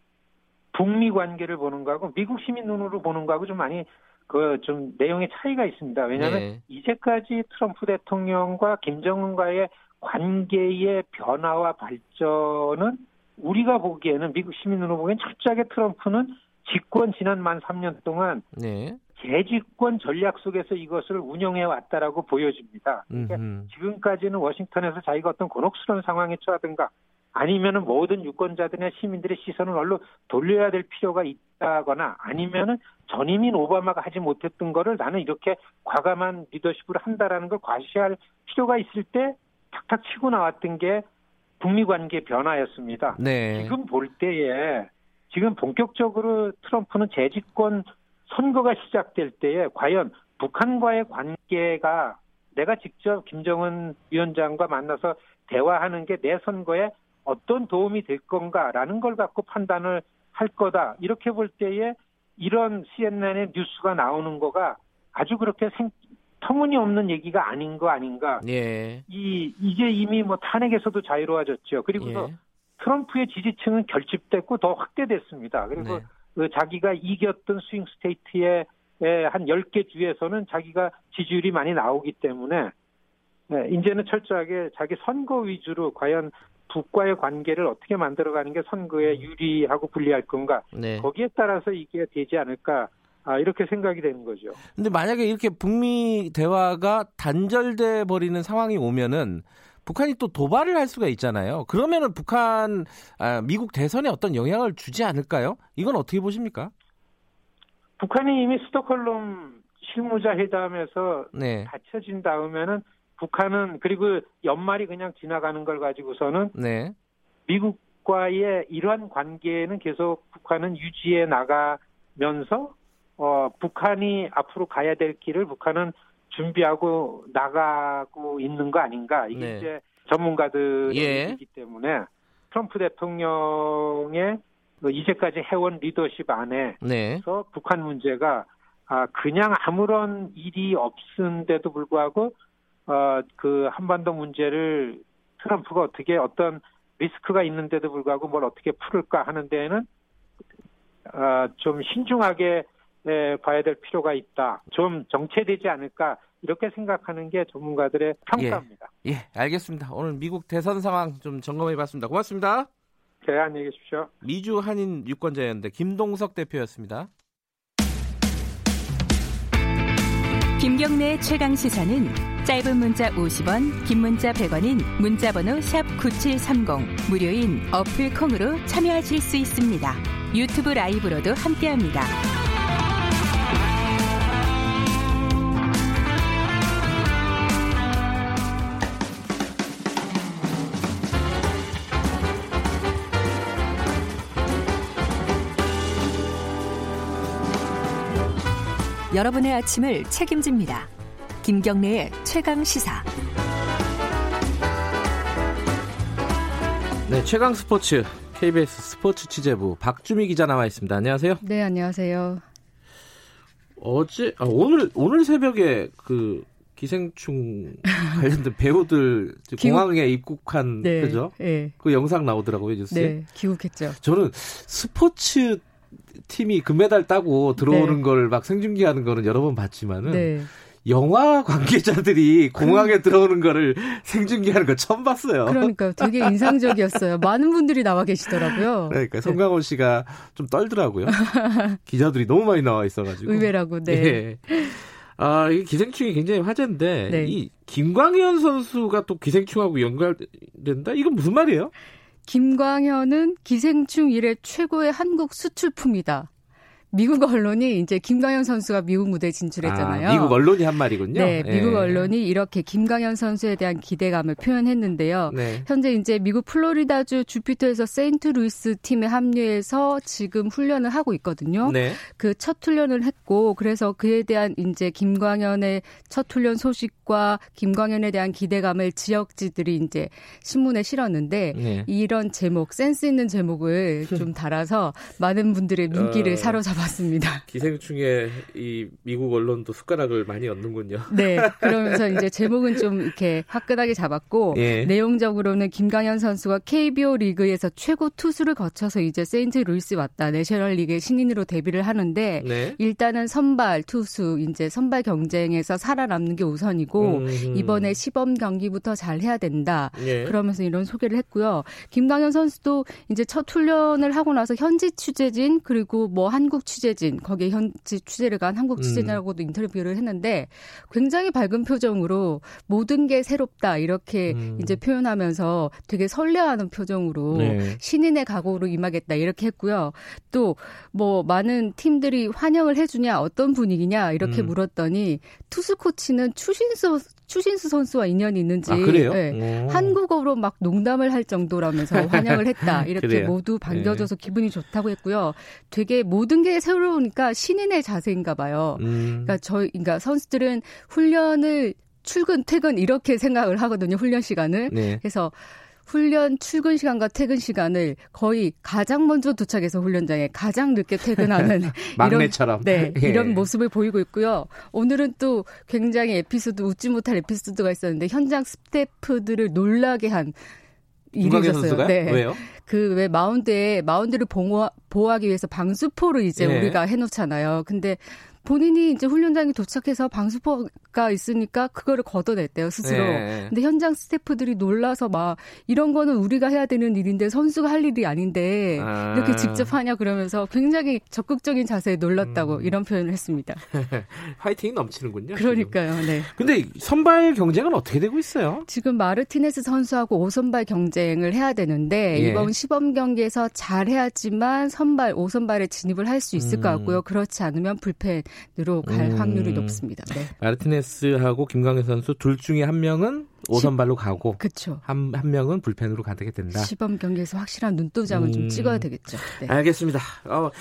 북미 관계를 보는 거하고 미국 시민 눈으로 보는 거하고 좀 많이 그 좀 내용의 차이가 있습니다. 왜냐하면 네. 이제까지 트럼프 대통령과 김정은과의 관계의 변화와 발전은 우리가 보기에는 미국 시민으로 보기엔 철저하게 트럼프는 집권 지난 만 3년 동안 네. 재집권 전략 속에서 이것을 운영해 왔다라고 보여집니다. 그러니까 지금까지는 워싱턴에서 자기가 어떤 곤혹스러운 상황에 처하든가 아니면은 모든 유권자들이나 시민들의 시선을 얼로 돌려야 될 필요가 있다거나 아니면은 전임인 오바마가 하지 못했던 거를 나는 이렇게 과감한 리더십을 한다라는 걸 과시할 필요가 있을 때 탁탁 치고 나왔던 게 북미 관계 변화였습니다. 네. 지금 볼 때에 지금 본격적으로 트럼프는 재집권 선거가 시작될 때에 과연 북한과의 관계가 내가 직접 김정은 위원장과 만나서 대화하는 게 내 선거에 어떤 도움이 될 건가라는 걸 갖고 판단을 할 거다. 이렇게 볼 때에 이런 CNN의 뉴스가 나오는 거가 아주 그렇게 생, 터무니없는 얘기가 아닌 거 아닌가. 예. 이 이제 이미 뭐 탄핵에서도 자유로워졌죠. 그리고서 예. 트럼프의 지지층은 결집됐고 더 확대됐습니다. 그리고 네. 그 자기가 이겼던 스윙 스테이트의 한 10개 주에서는 자기가 지지율이 많이 나오기 때문에 네, 이제는 철저하게 자기 선거 위주로 과연 북과의 관계를 어떻게 만들어가는 게 선거에 음. 유리하고 불리할 건가 네. 거기에 따라서 이게 되지 않을까 아, 이렇게 생각이 되는 거죠. 근데 만약에 이렇게 북미 대화가 단절돼 버리는 상황이 오면은 북한이 또 도발을 할 수가 있잖아요. 그러면은 북한 아, 미국 대선에 어떤 영향을 주지 않을까요? 이건 어떻게 보십니까? 북한이 이미 스톡홀름 실무자 회담에서 네. 갖춰진 다음에는 북한은 그리고 연말이 그냥 지나가는 걸 가지고서는 네. 미국과의 이러한 관계는 계속 북한은 유지해 나가면서 어, 북한이 앞으로 가야 될 길을 북한은 준비하고 나가고 있는 거 아닌가 이게 네. 이제 전문가들이 예. 기 때문에 트럼프 대통령의 그 이제까지 해온 리더십 안에서 네. 북한 문제가 아 그냥 아무런 일이 없은데도 불구하고 어그 한반도 문제를 트럼프가 어떻게 어떤 리스크가 있는데도 불구하고 뭘 어떻게 풀을까 하는 데에는 어 좀 신중하게 네, 봐야 될 필요가 있다. 좀 정체되지 않을까 이렇게 생각하는 게 전문가들의 평가입니다. 예, 예 알겠습니다. 오늘 미국 대선 상황 좀 점검해봤습니다. 고맙습니다. 네, 안녕히 계십시오. 미주 한인 유권자연대 김동석 대표였습니다. 김경래 최강 시사는 짧은 문자 50원, 긴 문자 100원인 문자번호 샵 #9730 무료인 어플 콩으로 참여하실 수 있습니다. 유튜브 라이브로도 함께합니다. 여러분의 아침을 책임집니다. 김경래의 최강 시사. 네, 최강 스포츠 KBS 스포츠 취재부 박주미 기자 나와 있습니다. 안녕하세요. 네, 안녕하세요. 어제 아, 오늘 오늘 새벽에 그 기생충 관련된 배우들 기국... 공항에 입국한 네, 그죠? 네. 그 영상 나오더라고요 뉴스에. 네, 귀국했죠. 저는 스포츠 팀이 금메달 따고 들어오는 네. 걸막 생중계하는 거는 여러 번 봤지만은 네. 영화 관계자들이 공항에 그... 들어오는 거를 생중계하는 거 처음 봤어요. 그러니까 되게 인상적이었어요. 많은 분들이 나와 계시더라고요. 그러니까 네. 송강호 씨가 좀 떨더라고요. 기자들이 너무 많이 나와 있어가지고. 의외라고, 네. 네. 아, 이 기생충이 굉장히 화제인데, 네. 이 김광현 선수가 또 기생충하고 연관된다? 이건 무슨 말이에요? 김광현은 기생충 이래 최고의 한국 수출품이다. 미국 언론이 이제 김광현 선수가 미국 무대에 진출했잖아요. 아, 미국 언론이 한 말이군요. 네, 미국 예. 언론이 이렇게 김광현 선수에 대한 기대감을 표현했는데요. 네. 현재 이제 미국 플로리다주 주피터에서 세인트루이스 팀에 합류해서 지금 훈련을 하고 있거든요. 네. 그 첫 훈련을 했고 그래서 그에 대한 이제 김광현의 첫 훈련 소식과 김광현에 대한 기대감을 지역지들이 이제 신문에 실었는데 네. 이런 제목 센스 있는 제목을 좀 달아서 많은 분들의 눈길을 어... 사로잡아 맞습니다. 기생충에 이 미국 언론도 숟가락을 많이 얹는군요. 네. 그러면서 이제 제목은 좀 이렇게 화끈하게 잡았고 예. 내용적으로는 김광현 선수가 KBO 리그에서 최고 투수를 거쳐서 이제 세인트 루이스 왔다. 내셔널 리그의 신인으로 데뷔를 하는데 네. 일단은 선발 투수 이제 선발 경쟁에서 살아남는 게 우선이고 음. 이번에 시범 경기부터 잘 해야 된다. 예. 그러면서 이런 소개를 했고요. 김강현 선수도 이제 첫 훈련을 하고 나서 현지 취재진 그리고 뭐 한국 취재진 거기에 현지 취재를 간 한국 음. 취재진하고도 음. 인터뷰를 했는데 굉장히 밝은 표정으로 모든 게 새롭다 이렇게 음. 이제 표현하면서 되게 설레하는 표정으로 네. 신인의 각오로 임하겠다 이렇게 했고요. 또 뭐 많은 팀들이 환영을 해주냐 어떤 분위기냐 이렇게 음. 물었더니 투수 코치는 추신수 추신수 선수와 인연이 있는지 아, 그래요? 네, 한국어로 막 농담을 할 정도라면서 환영을 했다. 이렇게 모두 반겨줘서 네. 기분이 좋다고 했고요. 되게 모든 게 새로우니까 신인의 자세인가 봐요. 음. 그러니까 저희 그러니까 선수들은 훈련을 출근 퇴근 이렇게 생각을 하거든요. 훈련 시간을. 네. 그래서 훈련 출근 시간과 퇴근 시간을 거의 가장 먼저 도착해서 훈련장에 가장 늦게 퇴근하는 막내처럼 이런, 네 예. 이런 모습을 보이고 있고요. 오늘은 또 굉장히 에피소드 웃지 못할 에피소드가 있었는데 현장 스태프들을 놀라게 한 일이 있었어요. 네. 왜요? 그 왜 마운드에 마운드를 보호, 보호하기 위해서 방수포를 이제 예. 우리가 해놓잖아요. 근데 본인이 이제 훈련장에 도착해서 방수포가 있으니까 그거를 걷어냈대요 스스로. 네. 근데 현장 스태프들이 놀라서 막 이런 거는 우리가 해야 되는 일인데 선수가 할 일이 아닌데 아. 이렇게 직접 하냐 그러면서 굉장히 적극적인 자세에 놀랐다고 음. 이런 표현을 했습니다. 화이팅이 넘치는군요. 그러니까요. 지금. 네. 근데 선발 경쟁은 어떻게 되고 있어요? 지금 마르티네스 선수하고 5선발 경쟁을 해야 되는데 예. 이번 시범 경기에서 잘 해야지만 선발 5선발에 진입을 할 수 있을 음. 것 같고요. 그렇지 않으면 불펜 으로 갈 음. 확률이 높습니다. 네. 마르티네스하고 김광현 선수 둘 중에 한 명은 5선발로 가고 그쵸. 한, 한 명은 불펜으로 가게 된다. 시범 경기에서 확실한 눈도장을 음. 좀 찍어야 되겠죠. 네. 알겠습니다. 어,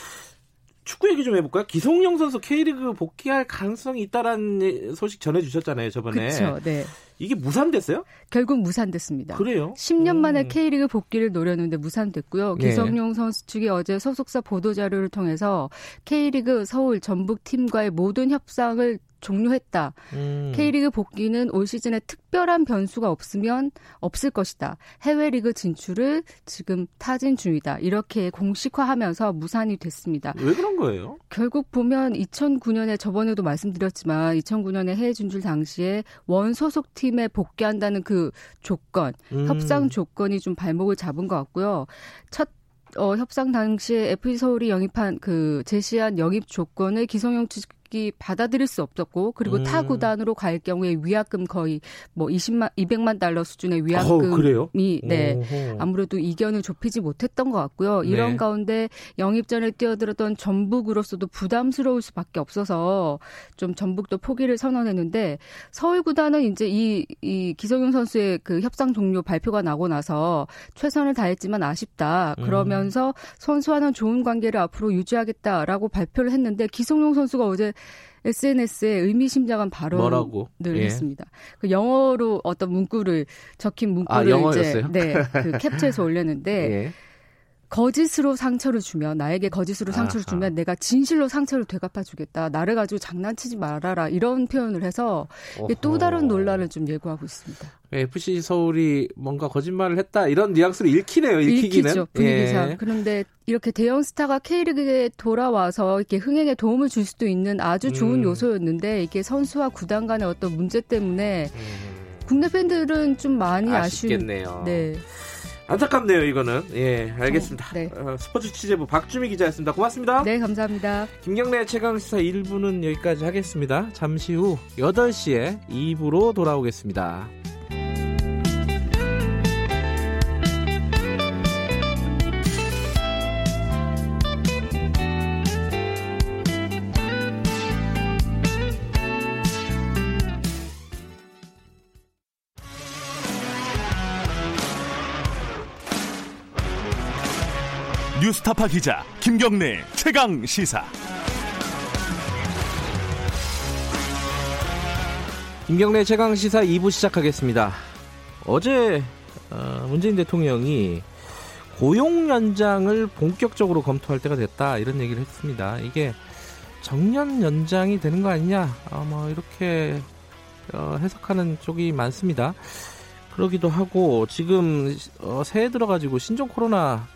축구 얘기 좀 해볼까요? 기성용 선수 K리그 복귀할 가능성이 있다라는 소식 전해주셨잖아요, 저번에. 그렇죠. 네. 이게 무산됐어요? 결국 무산됐습니다. 그래요? 10년 만에 음. K리그 복귀를 노렸는데 무산됐고요. 네. 기성용 선수 측이 어제 소속사 보도 자료를 통해서 K리그 서울 전북 팀과의 모든 협상을 종료했다. 음. K리그 복귀는 올 시즌에 특별한 변수가 없으면 없을 것이다. 해외 리그 진출을 지금 타진 중이다. 이렇게 공식화하면서 무산이 됐습니다. 왜 그런 거예요? 결국 보면 2009년에 저번에도 말씀드렸지만 2009년에 해외 진출 당시에 원 소속 팀에 복귀한다는 그 조건, 음. 협상 조건이 좀 발목을 잡은 것 같고요. 첫 어, 협상 당시에 FC 서울이 영입한 그 제시한 영입 조건을 기성용 측 이 받아들일 수 없었고 그리고 음. 타 구단으로 갈 경우에 위약금 거의 뭐 20만 200만 달러 수준의 위약금이 어, 네 오호. 아무래도 이견을 좁히지 못했던 것 같고요. 이런 네. 가운데 영입 전에 뛰어들었던 전북으로서도 부담스러울 수밖에 없어서 좀 전북도 포기를 선언했는데 서울 구단은 이제 이, 이 기성용 선수의 그 협상 종료 발표가 나고 나서 최선을 다했지만 아쉽다. 음. 그러면서 음. 선수와는 좋은 관계를 앞으로 유지하겠다라고 발표를 했는데 기성용 선수가 어제 SNS에 의미심장한 발언을 뭐라고? 예. 했습니다. 그 영어로 어떤 문구를 적힌 문구를 아, 이제 네, 그 캡처해서 올렸는데 예. 거짓으로 상처를 주면 나에게 거짓으로 상처를 아하. 주면 내가 진실로 상처를 되갚아 주겠다. 나를 가지고 장난치지 말아라. 이런 표현을 해서 또 다른 논란을 좀 예고하고 있습니다. FC 서울이 뭔가 거짓말을 했다 이런 뉘앙스로 읽히네요. 읽히기는. 읽히죠, 분위기상. 예. 그런데 이렇게 대형 스타가 K리그에 돌아와서 이렇게 흥행에 도움을 줄 수도 있는 아주 좋은 음. 요소였는데 이게 선수와 구단 간의 어떤 문제 때문에 음. 국내 팬들은 좀 많이 아쉽겠네요. 아쉬운. 네. 안타깝네요, 이거는. 예, 알겠습니다. 어, 네. 어, 스포츠 취재부 박주미 기자였습니다. 고맙습니다. 네, 감사합니다. 김경래 최강시사 1부는 여기까지 하겠습니다. 잠시 후 8시에 2부로 돌아오겠습니다. 뉴스타파 기자 김경래 최강 시사. 김경래 최강 시사 2부 시작하겠습니다. 어제 어, 문재인 대통령이 고용 연장을 본격적으로 검토할 때가 됐다 이런 얘기를 했습니다. 이게 정년 연장이 되는 거 아니냐? 어, 뭐 이렇게 어, 해석하는 쪽이 많습니다. 그러기도 하고 지금 어, 새해 들어가지고 신종 코로나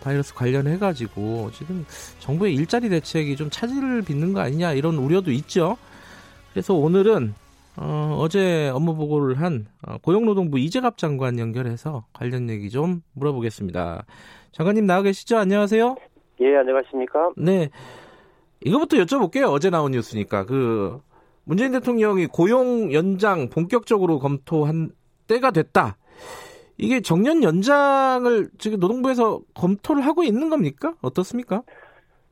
바이러스 관련해 가지고 지금 정부의 일자리 대책이 좀 차질을 빚는 거 아니냐 이런 우려도 있죠. 그래서 오늘은 어, 어제 업무 보고를 한 어, 고용노동부 이재갑 장관 연결해서 관련 얘기 좀 물어보겠습니다. 장관님 나와 계시죠? 안녕하세요. 예, 안녕하십니까? 네. 이거부터 여쭤볼게요. 어제 나온 뉴스니까 그 문재인 대통령이 고용 연장 본격적으로 검토한 때가 됐다. 이게 정년 연장을 지금 노동부에서 검토를 하고 있는 겁니까? 어떻습니까?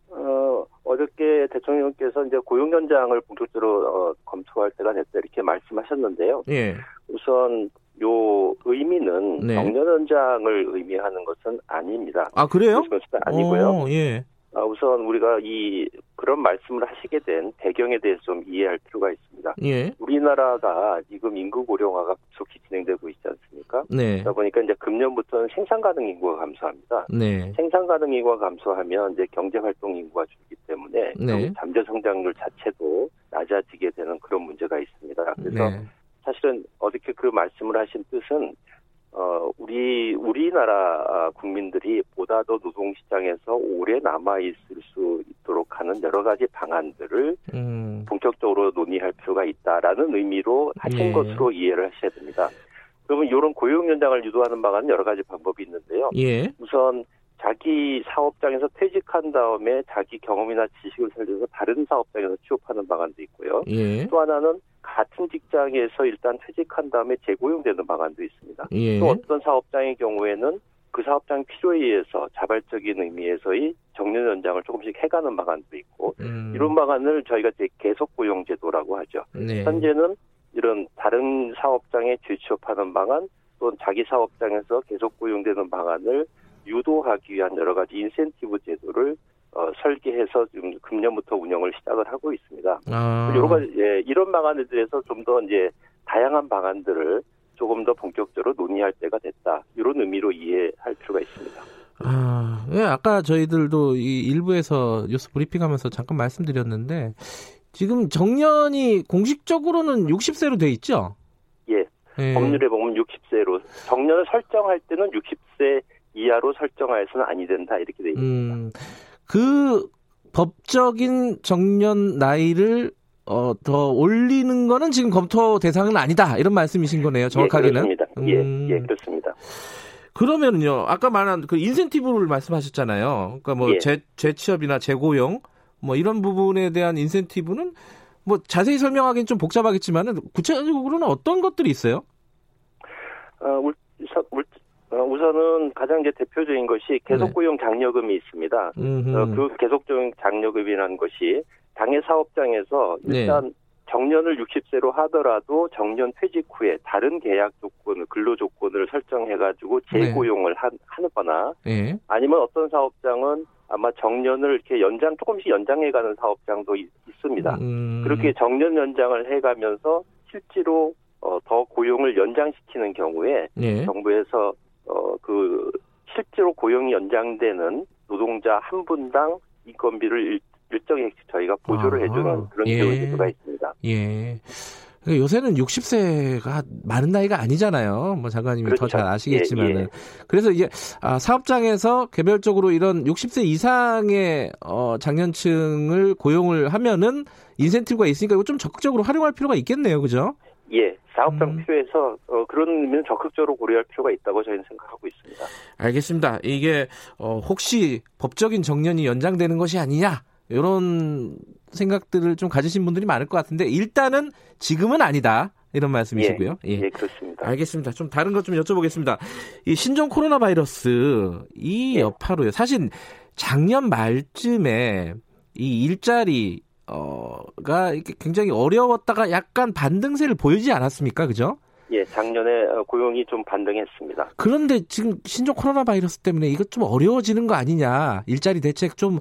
어, 어저께 대통령께서 이제 고용 연장을 본격적으로 어, 검토할 때가 됐다 이렇게 말씀하셨는데요. 예. 우선 요 의미는 네. 정년 연장을 의미하는 것은 아닙니다. 아 그래요? 아니고요. 오, 예. 아, 우선 우리가 이 그런 말씀을 하시게 된 배경에 대해서 좀 이해할 필요가 있습니다. 예. 우리나라가 지금 인구 고령화가 급속히 진행되고 있지 않습니까? 네. 그러다 보니까 이제 금년부터는 생산 가능 인구가 감소합니다. 네. 생산 가능 인구가 감소하면 이제 경제 활동 인구가 줄기 때문에 네. 잠재 성장률 자체도 낮아지게 되는 그런 문제가 있습니다. 그래서 네. 사실은 어저께 그 말씀을 하신 뜻은 어, 우리, 우리나라 국민들이 보다 더 노동시장에서 오래 남아있을 수 있도록 하는 여러 가지 방안들을 음. 본격적으로 논의할 필요가 있다라는 의미로 하신 예. 것으로 이해를 하셔야 됩니다. 그러면 이런 고용 연장을 유도하는 방안은 여러 가지 방법이 있는데요. 예. 우선 자기 사업장에서 퇴직한 다음에 자기 경험이나 지식을 살려서 다른 사업장에서 취업하는 방안도 있고요. 예. 또 하나는 같은 직장에서 일단 퇴직한 다음에 재고용되는 방안도 있습니다. 예. 또 어떤 사업장의 경우에는 그 사업장 필요에 의해서 자발적인 의미에서의 정년 연장을 조금씩 해가는 방안도 있고 음. 이런 방안을 저희가 이제 계속 고용 제도라고 하죠. 네. 현재는 이런 다른 사업장에 재취업하는 방안 또는 자기 사업장에서 계속 고용되는 방안을 유도하기 위한 여러 가지 인센티브 제도를 어, 설계해서 지금 금년부터 운영을 시작을 하고 있습니다. 아. 여러 가지 예, 이런 방안에 대해서 좀 더 이제 다양한 방안들을 조금 더 본격적으로 논의할 때가 됐다. 이런 의미로 이해할 필요가 있습니다. 아, 예, 아까 저희들도 이 일부에서 뉴스 브리핑하면서 잠깐 말씀드렸는데 지금 정년이 공식적으로는 60세로 돼 있죠? 예. 예. 법률에 보면 60세로 정년을 설정할 때는 60세 이하로 설정하여서는 아니 된다 이렇게 돼 있습니다. 음, 그 법적인 정년 나이를 어, 더 올리는 거는 지금 검토 대상은 아니다 이런 말씀이신 거네요. 정확하게는. 예, 그렇습니다. 예, 음. 예, 그렇습니다. 그러면요, 아까 말한 그 인센티브를 말씀하셨잖아요. 그러니까 뭐 예. 재, 재취업이나 재고용 뭐 이런 부분에 대한 인센티브는 뭐 자세히 설명하기는 좀 복잡하겠지만은 구체적으로는 어떤 것들이 있어요? 어, 울, 울, 어, 우선은 가장 이제 대표적인 것이 계속고용 네. 장려금이 있습니다. 어, 그 계속고용 장려금이라는 것이 당해 사업장에서 네. 일단 네. 정년을 60세로 하더라도 정년 퇴직 후에 다른 계약 조건을 근로 조건을 설정해 가지고 네. 재고용을 네. 하거나 네. 아니면 어떤 사업장은 아마 정년을 이렇게 연장 조금씩 연장해 가는 사업장도 있, 습니다 음. 그렇게 정년 연장을 해 가면서 실제로 어, 더 고용을 연장시키는 경우에 네. 정부에서 어, 그, 실제로 고용이 연장되는 노동자 한 분당 인건비를 일, 일정액 저희가 보조를 아, 해주는 그런 예. 제도가 있습니다. 예. 그러니까 요새는 60세가 많은 나이가 아니잖아요. 뭐 장관님이 그렇죠. 더잘 아시겠지만은. 예, 예. 그래서 이제 아, 사업장에서 개별적으로 이런 60세 이상의 어, 장년층을 고용을 하면은 인센티브가 있으니까 이거 좀 적극적으로 활용할 필요가 있겠네요. 그죠? 예. 사업장 음. 필요해서 어, 그런 의미는 적극적으로 고려할 필요가 있다고 저희는 생각하고 있습니다. 알겠습니다. 이게 어, 혹시 법적인 정년이 연장되는 것이 아니냐 이런 생각들을 좀 가지신 분들이 많을 것 같은데 일단은 지금은 아니다. 이런 말씀이시고요. 예, 예. 예 그렇습니다. 알겠습니다. 좀 다른 것 좀 여쭤보겠습니다. 이 신종 코로나 바이러스 이 예. 여파로요. 사실 작년 말쯤에 이 일자리 어가 굉장히 어려웠다가 약간 반등세를 보이지 않았습니까? 그죠? 예, 작년에 어, 고용이 좀 반등했습니다. 그런데 지금 신종 코로나 바이러스 때문에 이것 좀 어려워지는 거 아니냐? 일자리 대책 좀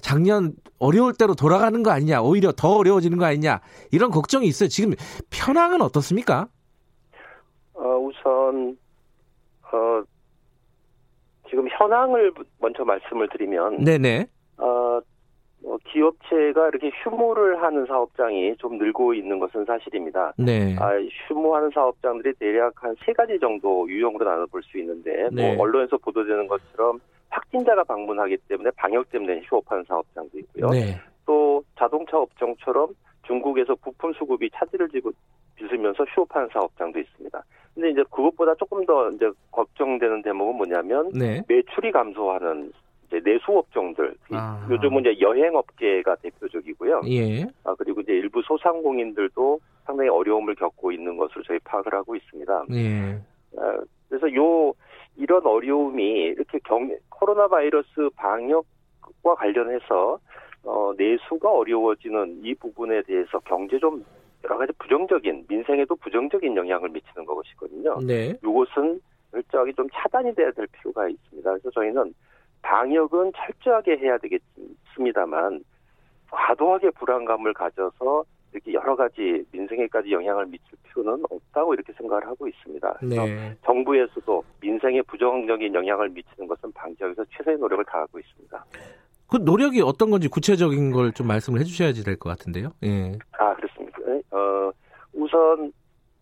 작년 어려울 때로 돌아가는 거 아니냐? 오히려 더 어려워지는 거 아니냐? 이런 걱정이 있어요. 지금 편향은 어떻습니까? 어, 우선 어, 지금 현황을 먼저 말씀을 드리면 네네. 어, 어, 기업체가 이렇게 휴무를 하는 사업장이 좀 늘고 있는 것은 사실입니다. 네. 아, 휴무하는 사업장들이 대략 한 세 가지 정도 유형으로 나눠볼 수 있는데, 뭐 네. 뭐 언론에서 보도되는 것처럼 확진자가 방문하기 때문에 방역 때문에 휴업하는 사업장도 있고요. 네. 또 자동차 업종처럼 중국에서 부품 수급이 차질을 지고 빚으면서 휴업하는 사업장도 있습니다. 근데 이제 그것보다 조금 더 이제 걱정되는 대목은 뭐냐면 네. 매출이 감소하는 이제 내수업종들 아. 요즘은 이제 여행업계가 대표적이고요. 예. 아 그리고 이제 일부 소상공인들도 상당히 어려움을 겪고 있는 것으로 저희 파악을 하고 있습니다. 예. 아, 그래서 요 이런 어려움이 이렇게 경 코로나 바이러스 방역과 관련해서 어, 내수가 어려워지는 이 부분에 대해서 경제 좀 여러 가지 부정적인 민생에도 부정적인 영향을 미치는 것이거든요. 네. 이것은 철저하게 좀 차단이 돼야 될 필요가 있습니다. 그래서 저희는 방역은 철저하게 해야 되겠습니다만 과도하게 불안감을 가져서 이렇게 여러 가지 민생에까지 영향을 미칠 필요는 없다고 이렇게 생각을 하고 있습니다. 네. 정부에서도 민생에 부정적인 영향을 미치는 것은 방지하기 위해서 최선의 노력을 다하고 있습니다. 그 노력이 어떤 건지 구체적인 걸 좀 말씀을 해주셔야지 될 것 같은데요. 예. 아 그렇습니다. 어, 우선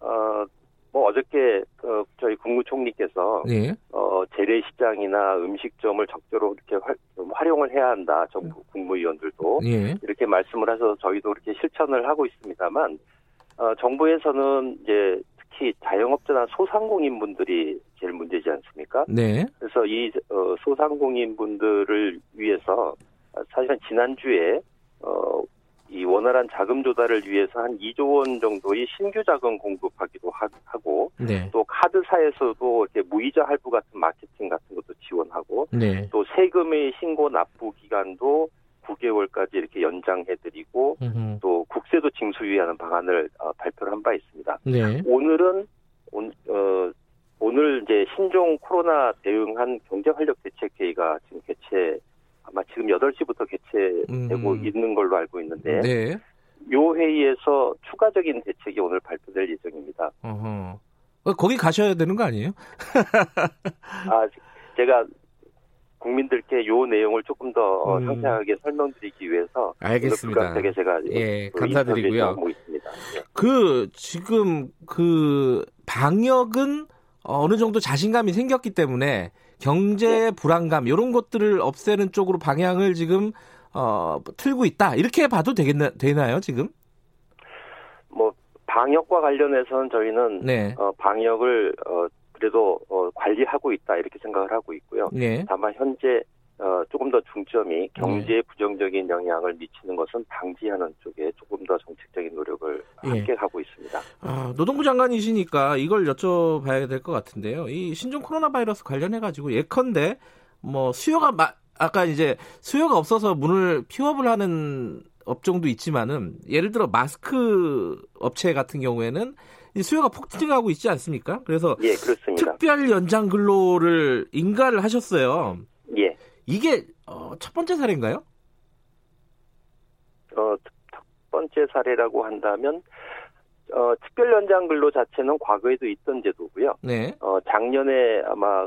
어, 뭐 어저께 그 저희 국무총리께서 예. 어, 재래시장이나 음식점을 적절로 이렇게 활, 활용을 해야 한다. 정부 국무위원들도 예. 이렇게 말씀을 해서 저희도 이렇게 실천을 하고 있습니다만 어, 정부에서는 이제 특히 자영업자나 소상공인 분들이 제일 문제지 않습니까? 네. 그래서 이 어, 소상공인 분들을 위해서 사실은 지난주에 어, 이 원활한 자금 조달을 위해서 한 2조 원 정도의 신규 자금 공급하기도 하고 네. 또 카드사에서도 이렇게 무이자 할부 같은 마케팅 같은 것도 지원하고 네. 또 세금의 신고 납부 기간도 9개월까지 이렇게 연장해드리고 음흠. 또 국세도 징수유예하는 방안을 어, 발표를 한 바 있습니다. 네. 오늘은 온, 어, 오늘 이제 신종 코로나 대응한 경제활력 대책회의가 지금 개최 아마 지금 8시부터 개최되고 음. 있는 걸로 알고 있는데 네. 요 회의에서 추가적인 대책이 오늘 발표될 예정입니다. 어허. 어, 거기 가셔야 되는 거 아니에요? 아, 제가 국민들께 요 내용을 조금 더 음. 상세하게 설명드리기 위해서 알겠습니다. 되게 제가 예, 그 감사드리고요. 예. 그 지금 그 방역은 어느 정도 자신감이 생겼기 때문에 경제 네. 불안감 이런 것들을 없애는 쪽으로 방향을 지금 어, 틀고 있다 이렇게 봐도 되겠나 되나요 지금? 뭐 방역과 관련해서는 저희는 네. 어, 방역을 어, 그래도 어, 관리하고 있다 이렇게 생각을 하고 있고요. 네. 다만 현재 어, 조금 더 중점이 경제에 네. 부정적인 영향을 미치는 것은 방지하는 쪽에 조금 더 정책적인 노력을 예. 함께 하고 있습니다. 아, 노동부 장관이시니까 이걸 여쭤봐야 될 것 같은데요. 이 신종 코로나 바이러스 관련해 가지고 예컨대 뭐 수요가 마, 아까 이제 수요가 없어서 문을 피업을 하는 업종도 있지만은 예를 들어 마스크 업체 같은 경우에는 수요가 폭증하고 있지 않습니까? 그래서 예. 특별 연장 근로를 인가를 하셨어요. 예. 이게 어, 첫 번째 사례인가요? 어, 첫 번째 사례라고 한다면 어, 특별 연장 근로 자체는 과거에도 있던 제도고요. 네. 어, 작년에 아마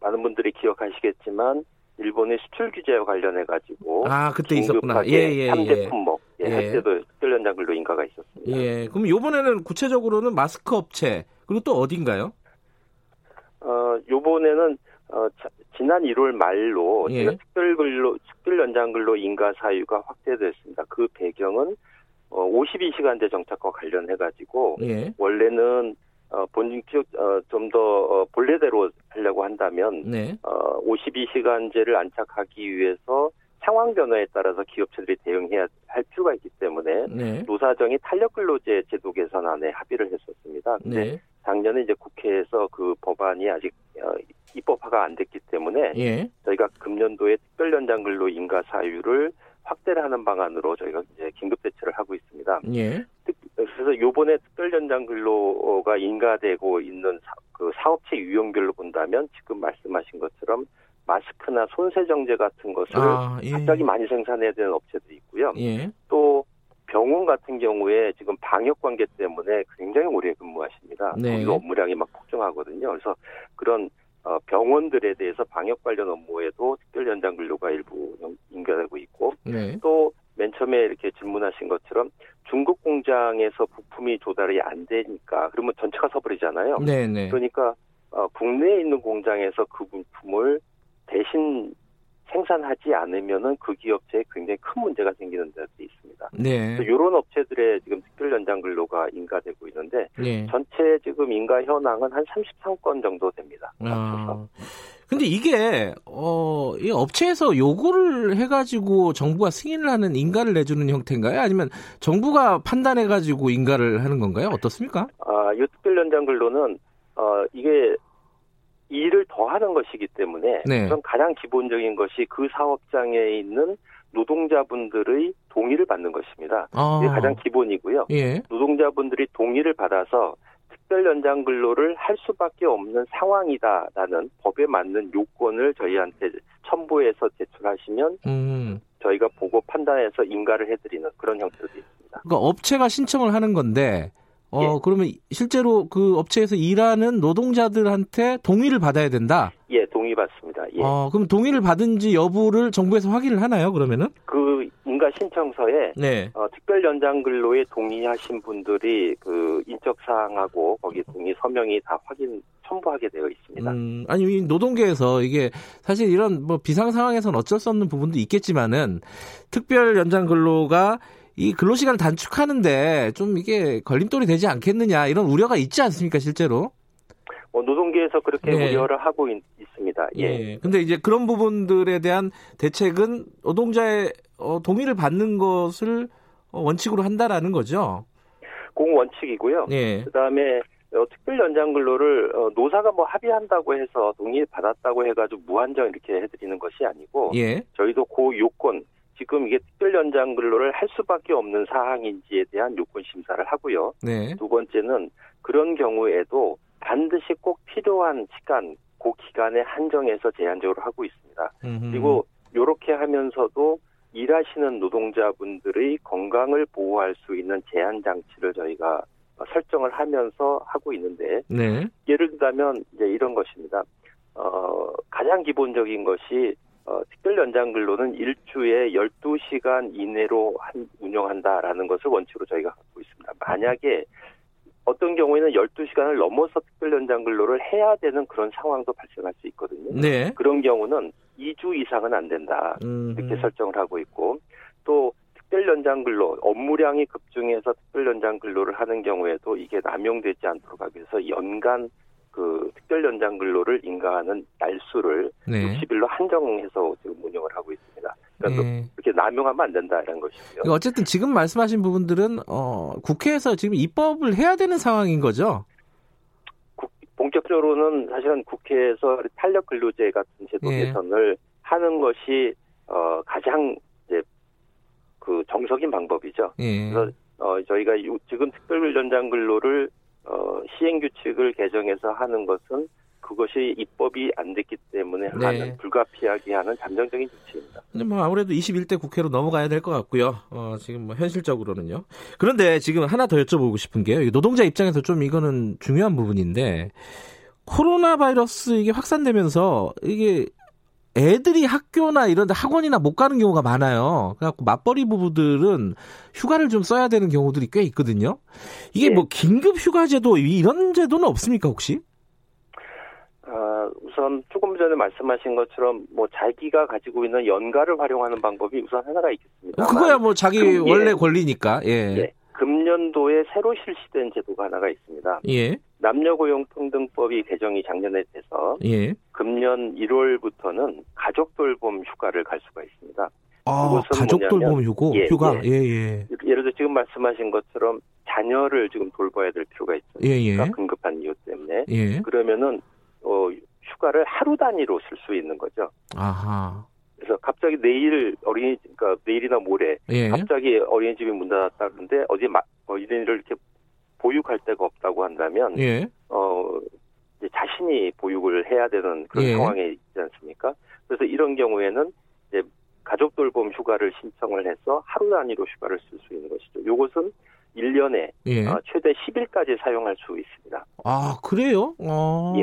많은 분들이 기억하시겠지만 일본의 수출 규제와 관련해 가지고 아 그때 있었구나. 예예 3대 예. 품목 예, 예. 때도 특별 연장 근로 인가가 있었습니다. 예. 그럼 이번에는 구체적으로는 마스크 업체 그리고 또 어딘가요? 어 요번에는 어, 지난 1월 말로 예. 특별 근로 특별 연장 근로 인가 사유가 확대됐습니다. 그 배경은 어, 52시간제 정착과 관련해 가지고 예. 원래는 어, 본인 어, 좀더 어, 본래대로 하려고 한다면 네. 어, 52시간제를 안착하기 위해서 상황 변화에 따라서 기업체들이 대응해야 할 필요가 있기 때문에 네. 노사정이 탄력근로제 제도 개선안에 합의를 했었습니다. 네. 작년에 이제 국회에서 그 법안이 아직 어, 입법화가 안 됐기 때문에 예. 저희가 금년도에 특별 연장 근로 인가 사유를 확대를 하는 방안으로 저희가 이제 긴급 대처를 하고 있습니다. 예. 그래서 요번에 특별 연장 근로가 인가되고 있는 사, 그 사업체 유형별로 본다면 지금 말씀하신 것처럼 마스크나 손세정제 같은 것을 아, 예. 갑자기 많이 생산해야 되는 업체도 있고요. 예. 또 병원 같은 경우에 지금 방역 관계 때문에 굉장히 오래 근무하십니다. 네. 업무량이 막 폭증하거든요. 그래서 그런 어, 병원들에 대해서 방역 관련 업무에도 특별 연장 근로가 일부 인가되고 있고 네. 또맨 처음에 이렇게 질문하신 것처럼 중국 공장에서 부품이 조달이 안 되니까 그러면 전체가 서버리잖아요. 네, 네. 그러니까 어, 국내에 있는 공장에서 그 부품을 대신 생산하지 않으면은 그 기업체에 굉장히 큰 문제가 생기는 데도 있습니다. 네. 이런 업체들의 지금 특별 연장 근로가 인가되고 있는데 네. 전체 지금 인가 현황은 한 33건 정도 됩니다. 아. 근데 이게 어, 이 업체에서 요구를 해가지고 정부가 승인을 하는 인가를 내주는 형태인가요? 아니면 정부가 판단해가지고 인가를 하는 건가요? 어떻습니까? 아, 이 특별 연장 근로는 어, 이게 일을 더 하는 것이기 때문에 네. 우선 가장 기본적인 것이 그 사업장에 있는 노동자분들의 동의를 받는 것입니다. 아. 이게 가장 기본이고요. 예. 노동자분들이 동의를 받아서 특별 연장 근로를 할 수밖에 없는 상황이다라는 법에 맞는 요건을 저희한테 첨부해서 제출하시면 음. 저희가 보고 판단해서 인가를 해드리는 그런 형태도 있습니다. 그러니까 업체가 신청을 하는 건데 어 예. 그러면 실제로 그 업체에서 일하는 노동자들한테 동의를 받아야 된다. 예, 동의 받습니다. 예. 어 그럼 동의를 받은지 여부를 정부에서 확인을 하나요? 그러면은? 그 인가 신청서에 네. 어, 특별 연장 근로에 동의하신 분들이 그 인적 사항하고 거기 동의 서명이 다 확인 첨부하게 되어 있습니다. 음, 아니 노동계에서 이게 사실 이런 뭐 비상 상황에서는 어쩔 수 없는 부분도 있겠지만은 특별 연장 근로가 이 근로 시간을 단축하는데 좀 이게 걸림돌이 되지 않겠느냐 이런 우려가 있지 않습니까 실제로? 뭐 노동계에서 그렇게 예. 우려를 하고 있, 습니다 예. 예. 근데 이제 그런 부분들에 대한 대책은 노동자의 어, 동의를 받는 것을 어, 원칙으로 한다라는 거죠. 공원칙이고요. 예. 그다음에 어, 특별 연장 근로를 어, 노사가 뭐 합의한다고 해서 동의 받았다고 해가지고 무한정 이렇게 해드리는 것이 아니고 예. 저희도 그 요건 지금 이게 특별 연장 근로를 할 수밖에 없는 사항인지에 대한 요건 심사를 하고요. 네. 두 번째는 그런 경우에도 반드시 꼭 필요한 시간, 그 기간에 한정해서 제한적으로 하고 있습니다. 음흠. 그리고 이렇게 하면서도 일하시는 노동자분들의 건강을 보호할 수 있는 제한 장치를 저희가 설정을 하면서 하고 있는데 네. 예를 들자면 이제 이런 것입니다. 어, 가장 기본적인 것이 어, 특별 연장 근로는 일주에 12시간 이내로 한, 운영한다라는 것을 원칙으로 저희가 갖고 있습니다. 만약에 어떤 경우에는 12시간을 넘어서 특별 연장 근로를 해야 되는 그런 상황도 발생할 수 있거든요. 네. 그런 경우는 2주 이상은 안 된다. 음. 이렇게 설정을 하고 있고 또 특별 연장 근로 업무량이 급증해서 특별 연장 근로를 하는 경우에도 이게 남용되지 않도록 하기 위해서 연간 그 특별 연장 근로를 인가하는 날수를 네. 60일로 한정해서 지금 운영을 하고 있습니다. 그러니까 네. 이렇게 남용하면 안 된다는 것이고요. 그러니까 어쨌든 지금 말씀하신 부분들은 어, 국회에서 지금 입법을 해야 되는 상황인 거죠. 국, 본격적으로는 사실은 국회에서 탄력 근로제 같은 제도 네. 개선을 하는 것이 어, 가장 이제 그 정석인 방법이죠. 예. 그래서 어, 저희가 지금 특별 연장 근로를 어, 시행 규칙을 개정해서 하는 것은 그것이 입법이 안 됐기 때문에 네. 하는 불가피하게 하는 잠정적인 조치입니다. 근데 뭐 아무래도 21대 국회로 넘어가야 될 것 같고요. 어, 지금 뭐 현실적으로는요. 그런데 지금 하나 더 여쭤보고 싶은 게요. 노동자 입장에서 좀 이거는 중요한 부분인데 코로나 바이러스 이게 확산되면서 이게 애들이 학교나 이런 데 학원이나 못 가는 경우가 많아요. 그래갖고 맞벌이 부부들은 휴가를 좀 써야 되는 경우들이 꽤 있거든요. 이게 네. 뭐 긴급 휴가 제도 이런 제도는 없습니까 혹시? 어, 우선 조금 전에 말씀하신 것처럼 뭐 자기가 가지고 있는 연가를 활용하는 방법이 우선 하나가 있겠습니다. 그거야 뭐 자기 금, 원래 예. 권리니까. 예. 예. 금년도에 새로 실시된 제도가 하나가 있습니다. 예. 남녀고용평등법이 개정이 작년에 돼서 예. 금년 1월부터는 가족 돌봄 휴가를 갈 수가 있습니다. 아, 가족돌봄 휴고 예, 휴가 예. 예, 예. 예를 들어 지금 말씀하신 것처럼 자녀를 지금 돌봐야 될 필요가 있죠. 예, 예. 급한 이유 때문에. 예. 그러면은 어, 휴가를 하루 단위로 쓸 수 있는 거죠. 아하. 그래서 갑자기 내일 어린이 그러니까 내일이나 모레 예. 갑자기 어린이집이 문 닫았다는데 어디 마, 어린이를 이렇게 보육할 데가 없다고 한다면 예. 어 자신이 보육을 해야 되는 그런 예. 상황에 있지 않습니까? 그래서 이런 경우에는 이제 가족 돌봄 휴가를 신청을 해서 하루 단위로 휴가를 쓸 수 있는 것이죠. 이것은 1년에 예. 어, 최대 10일까지 사용할 수 있습니다. 아, 그래요? 아. 예.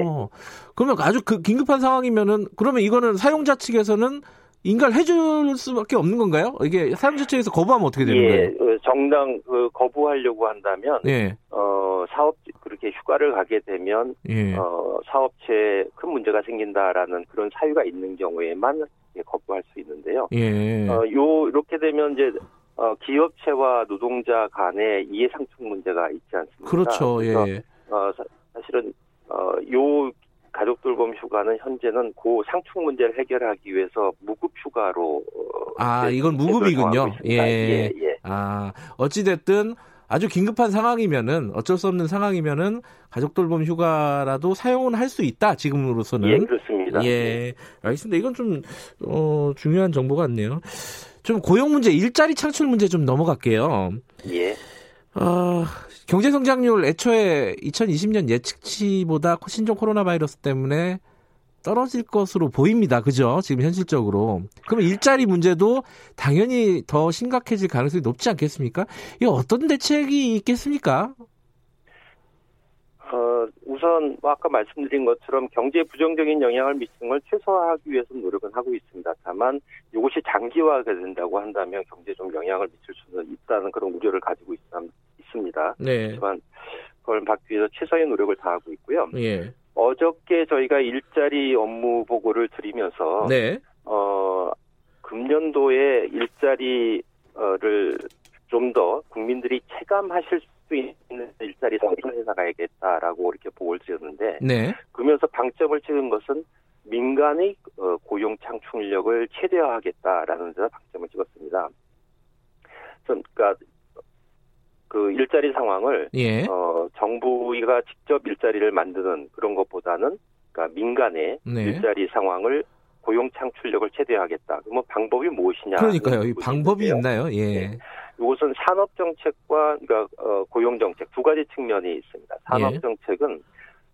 그러면 아주 그 긴급한 상황이면은 그러면 이거는 사용자 측에서는 인가를 해줄 수밖에 없는 건가요? 이게 사용자 측에서 거부하면 어떻게 되는 예, 거예요? 정당 그 거부하려고 한다면 예. 어 사업 그렇게 휴가를 가게 되면 예. 어 사업체에 큰 문제가 생긴다라는 그런 사유가 있는 경우에만 거부할 수 있는데요. 예. 어 요 이렇게 되면 이제 어, 기업체와 노동자 간의 이해 상충 문제가 있지 않습니까? 그렇죠. 예. 어, 사, 실은 어, 요 가족 돌봄 휴가는 현재는 그 상충 문제를 해결하기 위해서 무급 휴가로 어, 아 이건 무급이군요. 예. 예, 예. 아 어찌 됐든 아주 긴급한 상황이면은 어쩔 수 없는 상황이면은 가족 돌봄 휴가라도 사용은 할 수 있다 지금으로서는. 예 그렇습니다. 예 알겠습니다. 이건 좀 어, 중요한 정보 같네요. 좀 고용 문제, 일자리 창출 문제 좀 넘어갈게요. 예. 어, 경제 성장률 애초에 2020년 예측치보다 신종 코로나 바이러스 때문에 떨어질 것으로 보입니다. 그죠? 지금 현실적으로. 그러면 일자리 문제도 당연히 더 심각해질 가능성이 높지 않겠습니까? 이 어떤 대책이 있겠습니까? 어, 우선 뭐 아까 말씀드린 것처럼 경제에 부정적인 영향을 미치는 걸 최소화하기 위해서 노력은 하고 있습니다. 다만 이것이 장기화가 된다고 한다면 경제에 좀 영향을 미칠 수는 있다는 그런 우려를 가지고 있, 습니다 네. 하지만 그걸 막기 위해서 최선의 노력을 다하고 있고요. 예. 어저께 저희가 일자리 업무 보고를 드리면서 네. 어, 금년도에 일자리를 좀 더 국민들이 체감하실 수 있는 일자리 상황을 해서 가야겠다라고 이렇게 보고를 드렸는데 네. 그러면서 방점을 찍은 것은 민간의 어, 고용 창출력을 최대화하겠다라는 데서 방점을 찍었습니다. 그러니까 그 일자리 상황을 예. 어, 정부가 직접 일자리를 만드는 그런 것보다는 그러니까 민간의 네. 일자리 상황을 고용 창출력을 최대화하겠다. 그러면 방법이 무엇이냐? 그러니까요. 이 방법이 있나요? 예. 네. 이것은 산업 정책과 그러니까 어, 고용 정책 두 가지 측면이 있습니다. 산업 예. 정책은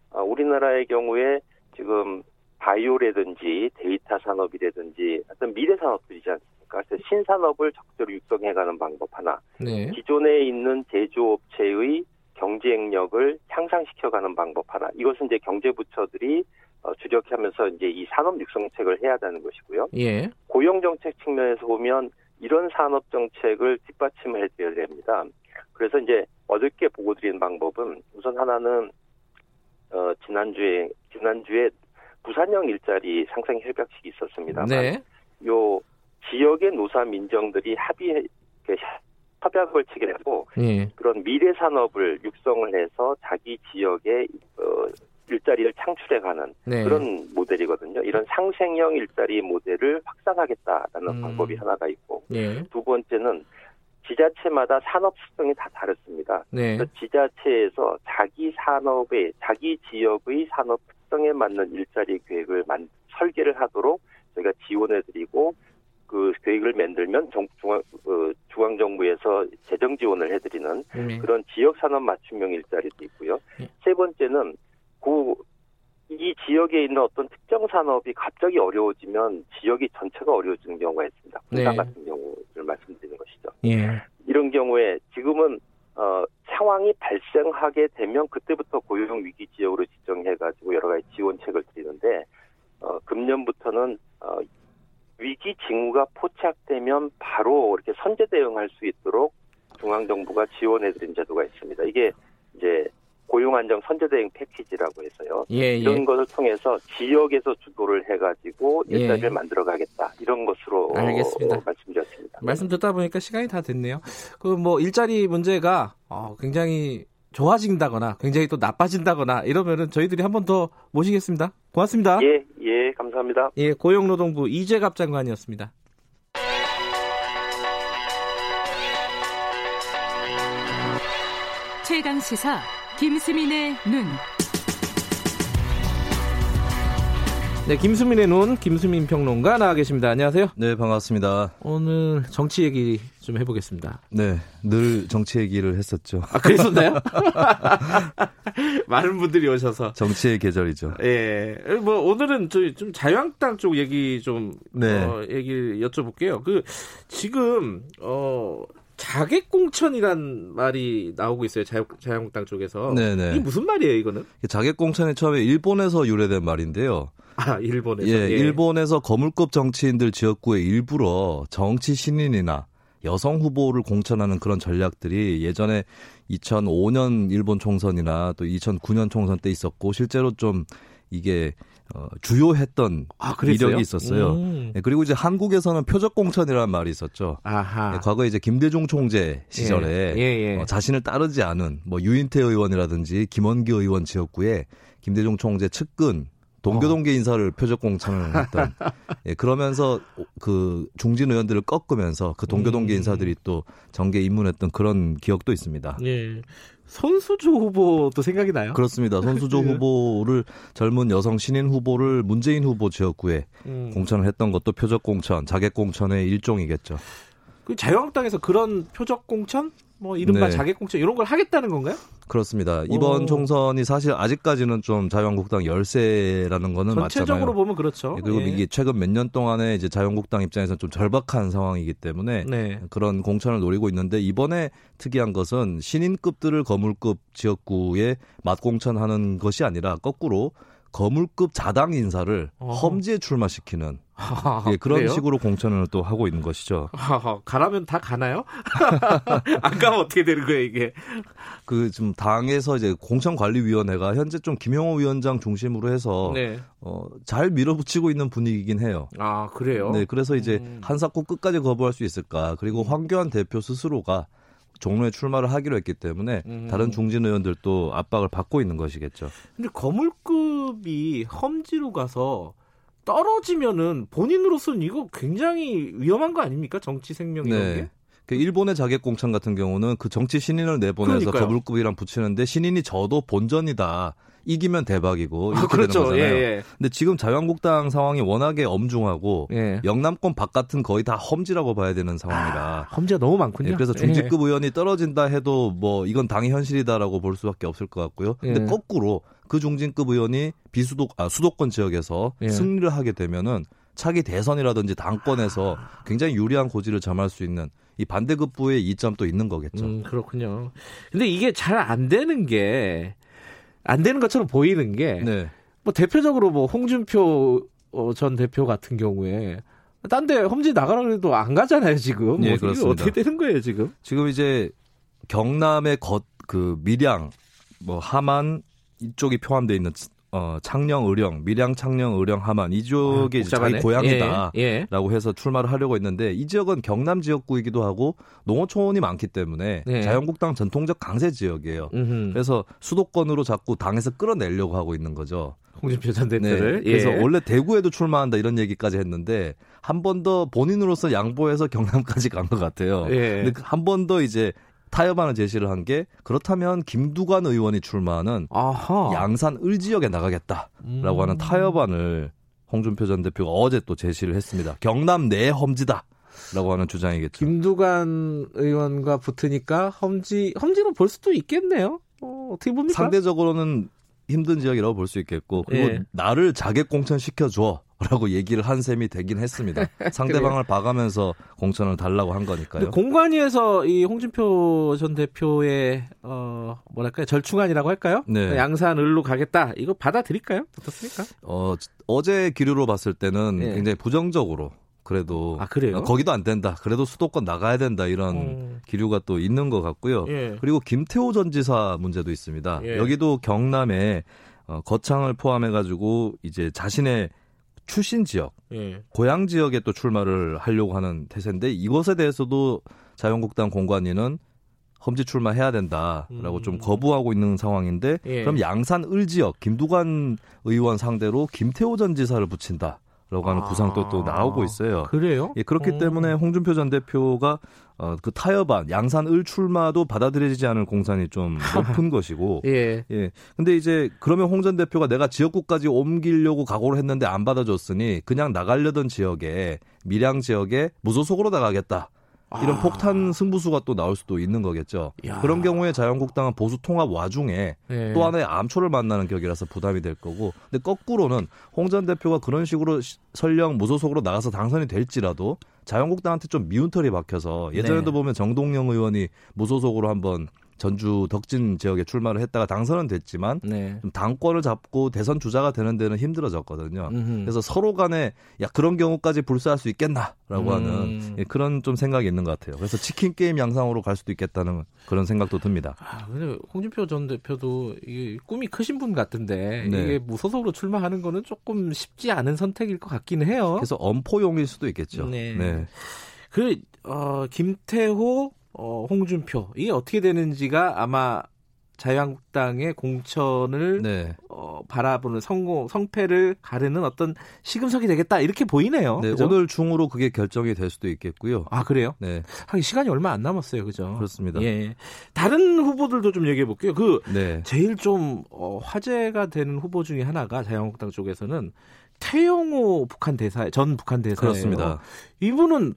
어, 우리나라의 경우에 지금 바이오라든지 데이터 산업이라든지 어떤 미래 산업들이지 않습니까? 그래서 신산업을 적절히 육성해가는 방법 하나, 네. 기존에 있는 제조업체의 경쟁력을 향상시켜가는 방법 하나. 이것은 이제 경제부처들이 어, 주력하면서 이제 이 산업 육성책을 해야 되는 것이고요. 예. 고용 정책 측면에서 보면 이런 산업 정책을 뒷받침을 해줘야 됩니다. 그래서 이제 어저께 보고 드린 방법은 우선 하나는 어, 지난주에 지난주에 부산형 일자리 상생 협약식이 있었습니다. 네. 요 지역의 노사 민정들이 합의 협약을 체결하고 예. 그런 미래 산업을 육성을 해서 자기 지역에 어, 일자리를 창출해가는 네. 그런 모델이거든요. 이런 상생형 일자리 모델을 확산하겠다라는 음. 방법이 하나가 있고 예. 두 번째는 지자체마다 산업 특성이 다 다릅니다. 네. 그래서 지자체에서 자기 산업의 자기 지역의 산업 특성에 맞는 일자리 계획을 만, 설계를 하도록 저희가 지원해드리고 그 계획을 만들면 정, 중앙, 어, 중앙정부에서 재정 지원을 해드리는 네. 그런 지역산업 맞춤형 일자리도 있고요. 네. 세 번째는 그, 이 지역에 있는 어떤 특정 산업이 갑자기 어려워지면 지역이 전체가 어려워지는 경우가 있습니다. 분당 네. 같은 경우를 말씀드리는 것이죠. 예. 이런 경우에 지금은 어, 상황이 발생하게 되면 그때부터 고용 위기 지역으로 지정해가지고 여러 가지 지원책을 드리는데 어, 금년부터는 어, 위기 징후가 포착되면 바로 이렇게 선제 대응할 수 있도록 중앙 정부가 지원해드린 제도가 있습니다. 이게 이제 고용 안정 선제 대응 패키지라고 해서요. 예, 예. 이런 것을 통해서 지역에서 주도를 해가지고 예. 일자리를 예. 만들어가겠다 이런 것으로 알겠습니다. 말씀드렸습니다. 말씀 듣다 보니까 시간이 다 됐네요. 그 뭐 일자리 문제가 어, 굉장히 좋아진다거나 굉장히 또 나빠진다거나 이러면은 저희들이 한 번 더 모시겠습니다. 고맙습니다. 예, 예, 감사합니다. 예, 고용노동부 이재갑 장관이었습니다. 최강 시사 김수민의 눈. 네, 김수민의 눈, 김수민 평론가 나와 계십니다. 안녕하세요. 네, 반갑습니다. 오늘 정치 얘기 좀 해보겠습니다. 네, 늘 정치 얘기를 했었죠. 아, 그랬었나요? 많은 분들이 오셔서. 정치의 계절이죠. 예. 뭐, 오늘은 좀, 좀 자유한국당 쪽 얘기 좀, 네. 어, 얘기 여쭤볼게요. 그, 지금, 어, 자객공천이란 말이 나오고 있어요. 자유, 자유한국당 쪽에서. 네네. 이게 무슨 말이에요, 이거는? 자객공천이 처음에 일본에서 유래된 말인데요. 아, 일본에서. 예, 예. 일본에서 거물급 정치인들 지역구에 일부러 정치 신인이나 여성 후보를 공천하는 그런 전략들이 예전에 2005년 일본 총선이나 또 2009년 총선 때 있었고 실제로 좀 이게 어, 주요했던 아, 이력이 있었어요. 음. 네, 그리고 이제 한국에서는 표적 공천이라는 말이 있었죠. 네, 과거 이제 김대중 총재 시절에 예. 예, 예. 어, 자신을 따르지 않은 뭐 유인태 의원이라든지 김원기 의원 지역구에 김대중 총재 측근 동교동계 인사를 표적 공천을 했던 예, 그러면서 그 중진 의원들을 꺾으면서 그 동교동계 음. 인사들이 또 정계 입문했던 그런 기억도 있습니다. 예. 손수조 후보도 생각이 나요? 그렇습니다. 손수조 예. 후보를 젊은 여성 신인 후보를 문재인 후보 지역구에 음. 공천을 했던 것도 표적 공천, 자객 공천의 일종이겠죠. 그 자유한국당에서 그런 표적 공천 뭐 이른바 네. 자객공천 이런 걸 하겠다는 건가요? 그렇습니다. 이번 오. 총선이 사실 아직까지는 좀 자유한국당 열세라는 거는 전체적으로 맞잖아요. 보면 그렇죠. 예, 그리고 예. 이게 최근 몇 년 동안에 이제 자유한국당 입장에서는 좀 절박한 상황이기 때문에 네. 그런 공천을 노리고 있는데 이번에 특이한 것은 신인급들을 거물급 지역구에 맞공천하는 것이 아니라 거꾸로 거물급 자당 인사를 어. 험지에 출마시키는 아, 예, 그런 그래요? 식으로 공천을 또 하고 있는 것이죠. 아, 가라면 다 가나요? 안 가면 어떻게 되는 거예요, 이게? 그좀 당에서 이제 공천관리위원회가 현재 좀 김영호 위원장 중심으로 해서 네. 어, 잘 밀어붙이고 있는 분위기긴 해요. 아, 그래요? 네, 그래서 이제 음. 한사코 끝까지 거부할 수 있을까? 그리고 황교안 대표 스스로가 종로에 출마를 하기로 했기 때문에 음. 다른 중진 의원들도 압박을 받고 있는 것이겠죠. 근데 거물급이 험지로 가서 떨어지면은 본인으로서는 이거 굉장히 위험한 거 아닙니까? 정치 생명 이런 네. 게? 그 일본의 자객 공천 같은 경우는 그 정치 신인을 내보내서 그러니까요. 거물급이랑 붙이는데 신인이 저도 본전이다. 이기면 대박이고 이렇게 그렇죠. 되는 거잖아요. 예, 예. 근데 지금 자유한국당 상황이 워낙에 엄중하고 예. 영남권 바깥은 거의 다 험지라고 봐야 되는 상황이라 아, 험지가 너무 많군요. 예, 그래서 중직급 예. 의원이 떨어진다 해도 뭐 이건 당의 현실이다라고 볼 수밖에 없을 것 같고요. 근데 예. 거꾸로 그 중진급 의원이 비수도 아 수도권 지역에서 승리를 하게 되면은 차기 대선이라든지 당권에서 굉장히 유리한 고지를 점할 수 있는 이 반대급부의 이점도 있는 거겠죠. 음, 그렇군요. 근데 이게 잘 안 되는 게 안 되는 것처럼 보이는 게, 네. 뭐 대표적으로 뭐 홍준표 어, 전 대표 같은 경우에 딴데 험지 나가라 그래도 안 가잖아요 지금. 네, 뭐 그렇습니다. 어떻게 되는 거예요 지금? 지금 이제 경남의 겉 그 밀양, 뭐 하만 이쪽이 포함되어 있는 어, 창녕, 의령, 밀양, 창녕, 의령, 하만 이쪽이 아, 자기 고향이다라고 예, 예. 해서 출마를 하려고 했는데 이 지역은 경남 지역구이기도 하고 농어촌이 많기 때문에 예. 자유한국당 전통적 강세 지역이에요. 음흠. 그래서 수도권으로 자꾸 당에서 끌어내려고 하고 있는 거죠. 홍준표 전 대표를. 네. 그래서 예. 원래 대구에도 출마한다 이런 얘기까지 했는데 한 번 더 본인으로서 양보해서 경남까지 간 것 같아요. 예. 근데 한 번 더 이제 타협안을 제시를 한 게 그렇다면 김두관 의원이 출마하는 아하. 양산 을 지역에 나가겠다라고 음. 하는 타협안을 홍준표 전 대표가 어제 또 제시를 했습니다. 경남 내 험지다. 라고 하는 주장이겠죠. 김두관 의원과 붙으니까 험지 험지로 볼 수도 있겠네요. 어, 어떻게 봅니까? 상대적으로는 힘든 지역이라고 볼 수 있겠고 그리고 예. 나를 자객 공천 시켜 줘. 라고 얘기를 한 셈이 되긴 했습니다. 상대방을 봐가면서 공천을 달라고 한 거니까요. 공관위에서 이 홍준표 전 대표의 어 뭐랄까요 절충안이라고 할까요? 네. 양산 을로 가겠다. 이거 받아들일까요? 어떻습니까? 어 어제 기류로 봤을 때는 네. 굉장히 부정적으로 그래도 아, 그래요? 거기도 안 된다. 그래도 수도권 나가야 된다 이런 음. 기류가 또 있는 것 같고요. 예. 그리고 김태호 전 지사 문제도 있습니다. 예. 여기도 경남에 어, 거창을 포함해 가지고 이제 자신의 출신 지역, 예. 고향 지역에 또 출마를 하려고 하는 태세인데 이것에 대해서도 자유한국당 공관위는 험지 출마해야 된다라고 음. 좀 거부하고 있는 상황인데 예. 그럼 양산 을 지역 김두관 의원 상대로 김태호 전 지사를 붙인다. 라고 하는 아, 구상도 또 나오고 있어요. 그래요? 예, 그렇기 오. 때문에 홍준표 전 대표가 어, 그 타협안 양산 을 출마도 받아들여지지 않을 공산이 좀 높은 것이고. 예. 예. 근데 이제 그러면 홍 전 대표가 내가 지역구까지 옮기려고 각오를 했는데 안 받아줬으니 그냥 나가려던 지역에 밀양 지역에 무소속으로 나가겠다. 이런 아. 폭탄 승부수가 또 나올 수도 있는 거겠죠. 야. 그런 경우에 자유한국당은 보수 통합 와중에 네. 또 하나의 암초를 만나는 격이라서 부담이 될 거고. 근데 거꾸로는 홍 전 대표가 그런 식으로 설령 무소속으로 나가서 당선이 될지라도 자유한국당한테 좀 미운 털이 박혀서 예전에도 네. 보면 정동영 의원이 무소속으로 한번 전주 덕진 지역에 출마를 했다가 당선은 됐지만 네. 좀 당권을 잡고 대선 주자가 되는 데는 힘들어졌거든요. 음흠. 그래서 서로 간에 야 그런 경우까지 불사할 수 있겠나라고 음. 하는 예, 그런 좀 생각이 있는 것 같아요. 그래서 치킨 게임 양상으로 갈 수도 있겠다는 그런 생각도 듭니다. 아, 근데 홍준표 전 대표도 이게 꿈이 크신 분 같은데 네. 이게 무소속으로 출마하는 거는 조금 쉽지 않은 선택일 것 같기는 해요. 그래서 엄포용일 수도 있겠죠. 네. 네. 그 어, 김태호 어, 홍준표 이게 어떻게 되는지가 아마 자유한국당의 공천을 네. 어, 바라보는 성공 성패를 가르는 어떤 시금석이 되겠다 이렇게 보이네요. 네, 오늘 중으로 그게 결정이 될 수도 있겠고요. 아 그래요? 네. 하긴 시간이 얼마 안 남았어요, 그죠? 그렇습니다. 예. 다른 후보들도 좀 얘기해 볼게요. 그 네. 제일 좀 어, 화제가 되는 후보 중에 하나가 자유한국당 쪽에서는 태영호 북한 대사 전 북한 대사예요. 그렇습니다. 이분은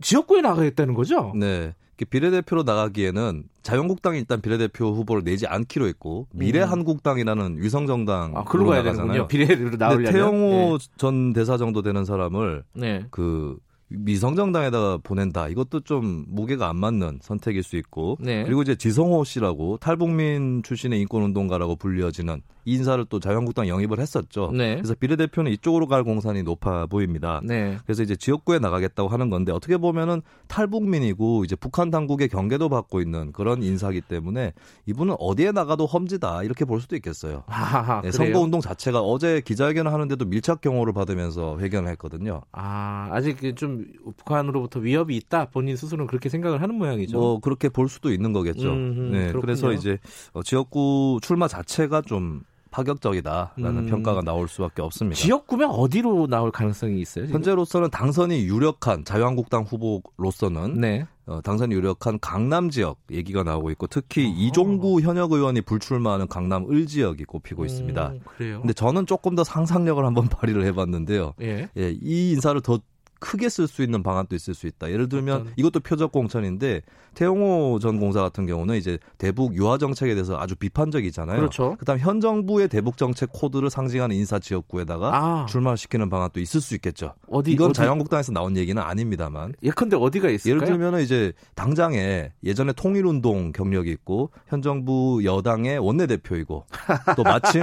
지역구에 나가겠다는 거죠? 네. 비례대표로 나가기에는 자유한국당이 일단 비례대표 후보를 내지 않기로 했고 미래한국당이라는 위성정당 아, 그로 가야 되는군요. 비례로 나오려면 태영호 네. 전 대사 정도 되는 사람을 네. 그 미성정당에다가 보낸다. 이것도 좀 무게가 안 맞는 선택일 수 있고 네. 그리고 이제 지성호 씨라고 탈북민 출신의 인권운동가라고 불려지는 이 인사를 또 자유한국당 영입을 했었죠. 네. 그래서 비례대표는 이쪽으로 갈 공산이 높아 보입니다. 네. 그래서 이제 지역구에 나가겠다고 하는 건데 어떻게 보면은 탈북민이고 이제 북한 당국의 경계도 받고 있는 그런 인사기 때문에 이분은 어디에 나가도 험지다 이렇게 볼 수도 있겠어요. 아, 네, 선거 운동 자체가 어제 기자회견을 하는데도 밀착 경호를 받으면서 회견을 했거든요. 아 아직 좀 북한으로부터 위협이 있다 본인 스스로는 그렇게 생각을 하는 모양이죠. 뭐 그렇게 볼 수도 있는 거겠죠. 음흠, 네, 그렇군요. 그래서 이제 어, 지역구 출마 자체가 좀 파격적이다라는 음. 평가가 나올 수밖에 없습니다. 지역 구면 어디로 나올 가능성이 있어요? 지금? 현재로서는 당선이 유력한 자유한국당 후보로서는 네. 어, 당선이 유력한 강남 지역 얘기가 나오고 있고 특히 어. 이종구 현역 의원이 불출마하는 강남 을 지역이 꼽히고 있습니다. 음, 그래요? 근데 저는 조금 더 상상력을 한번 발휘를 해봤는데요. 예. 예, 이 인사를 더 크게 쓸 수 있는 방안도 있을 수 있다. 예를 들면. 이것도 표적 공천인데 태용호 전 공사 같은 경우는 이제 대북 유화 정책에 대해서 아주 비판적이잖아요. 그렇죠. 그다음 현 정부의 대북 정책 코드를 상징하는 인사 지역구에다가 아. 출마시키는 방안도 있을 수 있겠죠. 어디 이건 어디... 자유한국당에서 나온 얘기는 아닙니다만. 예컨대 어디가 있을까요? 예를 들면 이제 당장에 예전에 통일운동 경력이 있고 현 정부 여당의 원내대표이고 또 마침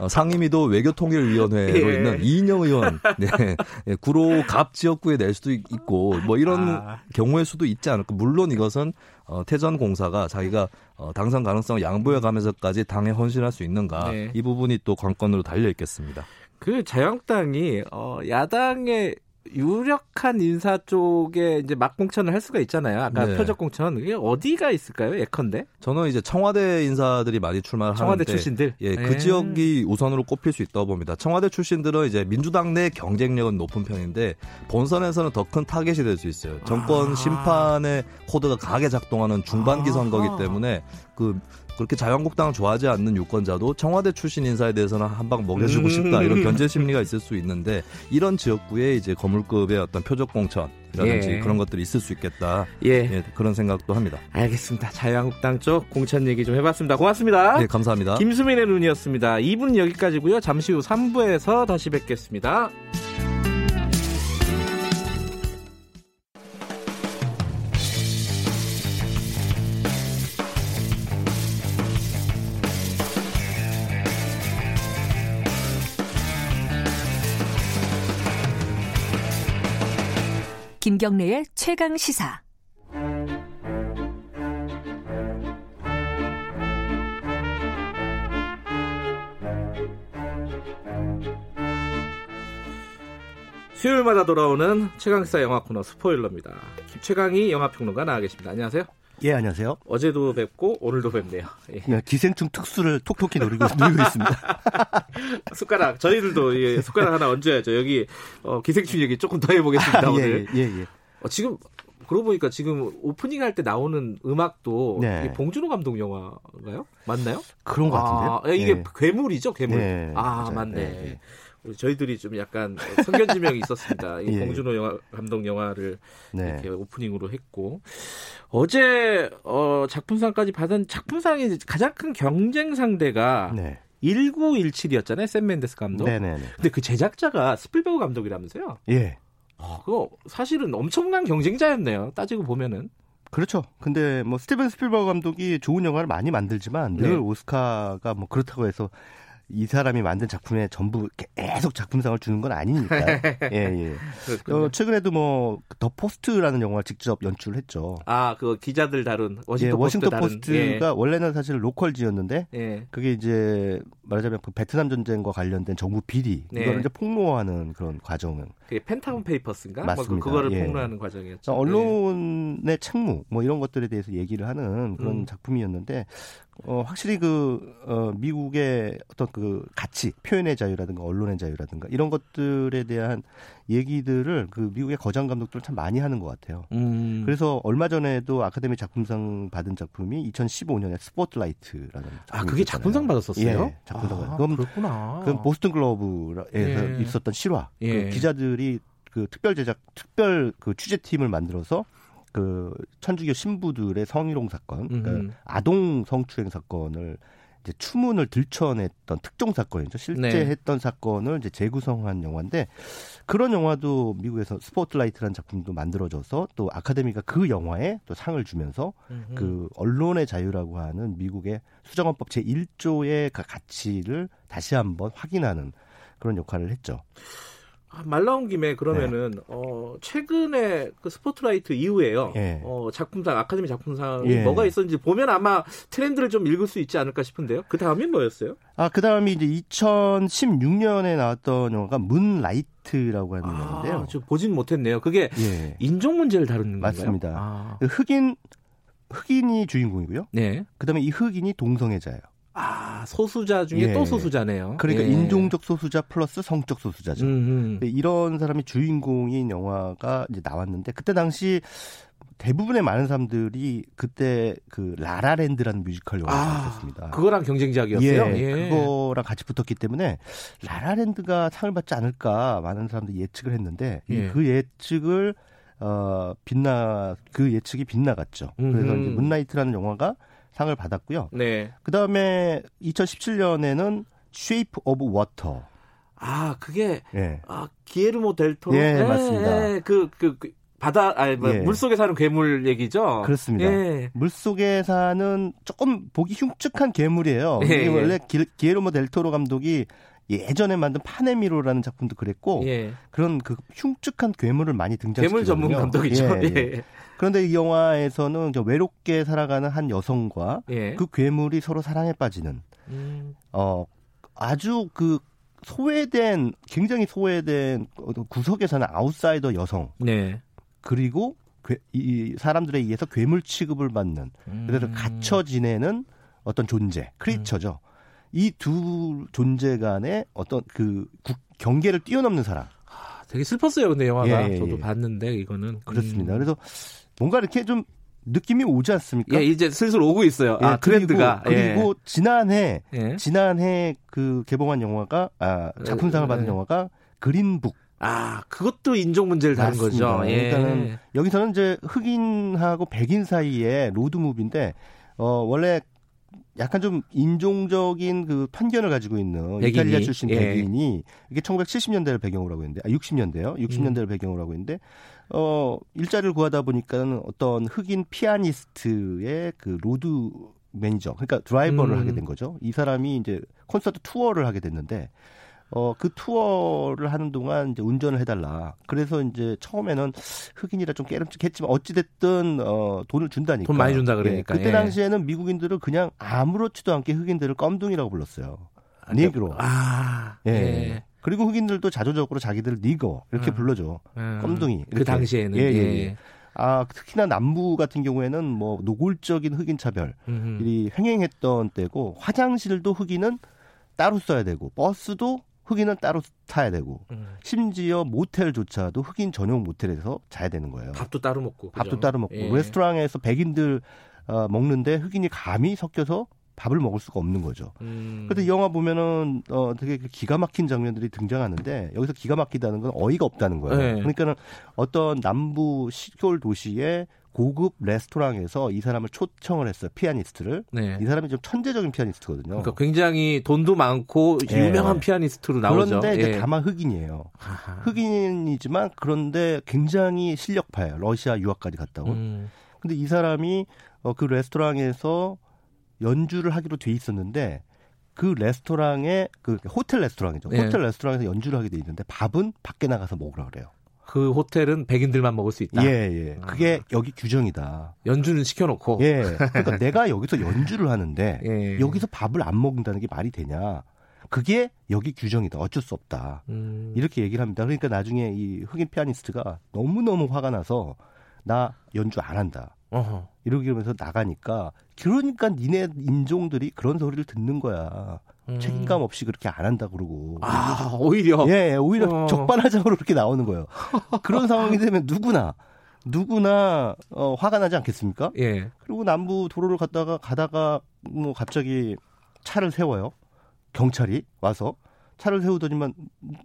어, 상임위도 외교통일위원회로 예. 있는 이인영 의원 네. 예, 구로 갑 지역 지역구에 낼 수도 있고 뭐 이런 아. 경우의 수도 있지 않을까. 물론 이것은 어, 태전 공사가 자기가 어, 당선 가능성을 양보해 가면서까지 당에 헌신할 수 있는가 네. 이 부분이 또 관건으로 달려 있겠습니다. 그 자유한국당이 어, 야당의 유력한 인사 쪽에 이제 막 공천을 할 수가 있잖아요. 아까 네. 표적 공천 이게 어디가 있을까요? 예컨대? 저는 이제 청와대 인사들이 많이 출마를 청와대 하는데 출신들 예, 그 네. 지역이 우선으로 꼽힐 수 있다고 봅니다. 청와대 출신들은 이제 민주당 내 경쟁력은 높은 편인데 본선에서는 더 큰 타겟이 될 수 있어요. 정권 아. 심판의 코드가 강하게 작동하는 중반기 아. 선거기 때문에 그 그렇게 자유한국당을 좋아하지 않는 유권자도 청와대 출신 인사에 대해서는 한 방 먹여주고 싶다 이런 견제 심리가 있을 수 있는데 이런 지역구에 이제 거물급의 어떤 표적 공천 이라든지 예. 그런 것들이 있을 수 있겠다. 예. 예. 그런 생각도 합니다. 알겠습니다. 자유한국당 쪽 공천 얘기 좀 해봤습니다. 고맙습니다. 네, 감사합니다. 김수민의 눈이었습니다. 2분 여기까지고요. 잠시 후 3부에서 다시 뵙겠습니다. 김경래의 최강 시사. 수요일마다 돌아오는 최강시사 영화 코너 스포일러입니다. 최강희 영화평론가 나와 계십니다. 안녕하세요. 예, 안녕하세요. 어제도 뵙고 오늘도 뵙네요. 예. 네, 기생충 특수를 톡톡히 노리고, 누리고 있습니다. 숟가락, 저희들도 예, 숟가락 하나 얹어야죠. 여기 어, 기생충 얘기 조금 더 해보겠습니다. 아, 오늘. 예, 예, 예. 어, 지금 그러고 보니까 지금 오프닝 할 때 나오는 음악도 네. 봉준호 감독 영화인가요? 맞나요? 그런 것 같은데요. 아, 이게 네. 괴물이죠, 괴물. 네, 아, 맞아요. 맞네. 네, 저희들이 좀 약간 선견지명이 있었습니다. 이 예. 봉준호 영화, 감독 영화를 네. 이렇게 오프닝으로 했고 어제 어, 작품상까지 받은 작품상의 가장 큰 경쟁 상대가 네. 1917이었잖아요. 샘 맨데스 감독. 네네네. 근데 그 제작자가 스필버그 감독이라면서요? 예. 아, 그거 사실은 엄청난 경쟁자였네요. 따지고 보면은. 그렇죠. 근데 뭐 스티븐 스필버그 감독이 좋은 영화를 많이 만들지만 늘 네. 오스카가 뭐 그렇다고 해서 이 사람이 만든 작품에 전부 계속 작품상을 주는 건 아니니까. 예, 예. 어, 최근에도 뭐 더 포스트라는 영화를 직접 연출을 했죠. 아, 그 기자들 다룬 워싱턴, 예, 워싱턴 포스트 포스트가 예. 원래는 사실 로컬지였는데 예. 그게 이제 말하자면 그 베트남 전쟁과 관련된 정부 비리 네. 이거를 이제 폭로하는 그런 과정은 그게 펜타곤 페이퍼스인가? 뭐 그 맞습니다. 뭐 그거를 예. 폭로하는 과정이었죠. 언론의 책무 뭐 이런 것들에 대해서 얘기를 하는 그런 음. 작품이었는데 어, 확실히 그, 어, 미국의 어떤 그 가치, 표현의 자유라든가 언론의 자유라든가 이런 것들에 대한 얘기들을 그 미국의 거장 감독들 참 많이 하는 것 같아요. 음. 그래서 얼마 전에도 아카데미 작품상 받은 작품이 2015년에 스포트라이트라는 아 그게 작품상 받았었어요? 예, 작품상. 아, 그럼 그렇구나. 그건 보스턴 글로브에서 예. 있었던 실화. 그 예. 그 기자들이 그 특별 제작, 특별 그 취재팀을 만들어서 그 천주교 신부들의 성희롱 사건, 그러니까 아동 성추행 사건을 이제 추문을 들춰냈던 특종 사건이죠. 실제 네. 했던 사건을 이제 재구성한 영화인데 그런 영화도 미국에서 스포트라이트라는 작품도 만들어져서 또 아카데미가 그 영화에 또 상을 주면서 음흠. 그 언론의 자유라고 하는 미국의 수정헌법 제 1조의 그 가치를 다시 한번 확인하는 그런 역할을 했죠. 아, 말 나온 김에 그러면은 네. 어 최근에 그 스포트라이트 이후에요. 네. 어 작품상 아카데미 작품상이 네. 뭐가 있었는지 보면 아마 트렌드를 좀 읽을 수 있지 않을까 싶은데요. 그 다음이 뭐였어요? 아, 그 다음이 이제 2016년에 나왔던 영화가 문라이트라고 하는 아, 영화인데요. 저 보진 못했네요. 그게 예. 인종 문제를 다루는 건가요? 맞습니다. 아. 그 흑인 흑인이 주인공이고요. 네. 그다음에 이 흑인이 동성애자예요. 아, 소수자 중에 예. 또 소수자네요. 그러니까 예. 인종적 소수자 플러스 성적 소수자죠. 음음. 이런 사람이 주인공인 영화가 이제 나왔는데 그때 당시 대부분의 많은 사람들이 그때 그 라라랜드라는 뮤지컬 영화를 아, 봤습니다. 그거랑 경쟁작이었어요. 예, 예, 그거랑 같이 붙었기 때문에 라라랜드가 상을 받지 않을까 많은 사람들이 예측을 했는데 예. 그 예측을 어 빗나 그 예측이 빗나갔죠. 음흠. 그래서 이제 문라이트라는 영화가 상을 받았고요. 네. 그 다음에 2017년에는 Shape of Water. 아, 그게 예. 아 기에르모 델토. 예, 네, 맞습니다. 그, 그, 그 바다 아니 뭐, 예. 물속에 사는 괴물 얘기죠. 그렇습니다. 예. 물속에 사는 조금 보기 흉측한 괴물이에요. 예. 원래 기, 기에르모 델토로 감독이 예전에 만든 파네미로라는 작품도 그랬고 예. 그런 그 흉측한 괴물을 많이 등장시키거든요. 괴물 전문 감독이죠. 예, 예. 예. 그런데 이 영화에서는 외롭게 살아가는 한 여성과 예. 그 괴물이 서로 사랑에 빠지는 음. 어 아주 그 소외된 굉장히 소외된 구석에 사는 아웃사이더 여성 네. 그리고 괴, 이 사람들에 의해서 괴물 취급을 받는 음. 그래서 갇혀 지내는 어떤 존재 크리처죠. 음. 이두 존재 간의 어떤 그 국, 경계를 뛰어넘는 사람. 아, 되게 슬펐어요, 근데 영화가. 예, 예, 저도 예. 봤는데, 이거는. 그렇습니다. 음. 그래서 뭔가 이렇게 좀 느낌이 오지 않습니까? 예, 이제 슬슬 오고 있어요. 아, 예, 트렌드가. 그리고, 그리고 예. 지난해, 예. 지난해 그 개봉한 영화가, 아, 작품상을 받은 영화가 그린북. 아, 그것도 인종 문제를 다룬 거죠. 예. 그러니까는 여기서는 이제 흑인하고 백인 사이에 로드 무비인데, 어, 원래 약간 좀 인종적인 그 편견을 가지고 있는 백인이? 이탈리아 출신 예. 백인이 이게 1970년대를 배경으로 하고 있는데 아 60년대요. 60년대를 음. 배경으로 하고 있는데 어 일자리를 구하다 보니까는 어떤 흑인 피아니스트의 그 로드 매니저 그러니까 드라이버를 음. 하게 된 거죠. 이 사람이 이제 콘서트 투어를 하게 됐는데 어, 그 투어를 하는 동안 이제 운전을 해달라. 그래서 이제 처음에는 흑인이라 좀 께름직했지만 어찌됐든, 어, 돈을 준다니까. 돈 많이 준다 그러니까. 예, 그때 예. 당시에는 미국인들은 그냥 아무렇지도 않게 흑인들을 껌둥이라고 불렀어요. 아, 니그로. 아, 예. 예. 그리고 흑인들도 자조적으로 자기들 nigger 이렇게 음. 불러줘. 음. 껌둥이. 그 이렇게. 그 당시에는. 예, 예. 예. 아, 특히나 남부 같은 경우에는 뭐 노골적인 흑인 차별이 횡행했던 때고 화장실도 흑인은 따로 써야 되고 버스도 흑인은 따로 타야 되고 음. 심지어 모텔조차도 흑인 전용 모텔에서 자야 되는 거예요. 밥도 따로 먹고 밥도 그죠? 따로 먹고 예. 레스토랑에서 백인들 어, 먹는데 흑인이 감히 섞여서 밥을 먹을 수가 없는 거죠. 음. 그런데 이 영화 보면은 어 되게 그 기가 막힌 장면들이 등장하는데 여기서 기가 막히다는 건 어이가 없다는 거예요. 네. 그러니까는 어떤 남부 시골 도시에 고급 레스토랑에서 이 사람을 초청을 했어요. 피아니스트를. 네. 이 사람이 좀 천재적인 피아니스트거든요. 그러니까 굉장히 돈도 많고 예. 유명한 피아니스트로 나오죠. 그런데 이제 예. 다만 흑인이에요. 아하. 흑인이지만 그런데 굉장히 실력파예요. 러시아 유학까지 갔다 온. 음. 근데 이 사람이 어, 그 레스토랑에서 연주를 하기로 돼 있었는데 그 레스토랑에 그 호텔 레스토랑이죠. 네. 호텔 레스토랑에서 연주를 하게 돼 있는데 밥은 밖에 나가서 먹으라 그래요. 그 호텔은 백인들만 먹을 수 있다. 예, 예. 그게 아. 여기 규정이다. 연주는 시켜놓고. 예. 그러니까 내가 여기서 연주를 하는데 예. 여기서 밥을 안 먹는다는 게 말이 되냐? 그게 여기 규정이다. 어쩔 수 없다. 음. 이렇게 얘기를 합니다. 그러니까 나중에 이 흑인 피아니스트가 너무 너무 화가 나서 나 연주 안 한다. 어허. 이러면서 나가니까 그러니까 니네 인종들이 그런 소리를 듣는 거야. 음. 책임감 없이 그렇게 안 한다 그러고. 아, 오히려. 예, 오히려 어. 적반하장으로 그렇게 나오는 거예요. 그런 상황이 되면 누구나, 누구나, 어, 화가 나지 않겠습니까? 예. 그리고 남부 도로를 갔다가, 가다가, 뭐, 갑자기 차를 세워요. 경찰이 와서. 차를 세우더니만,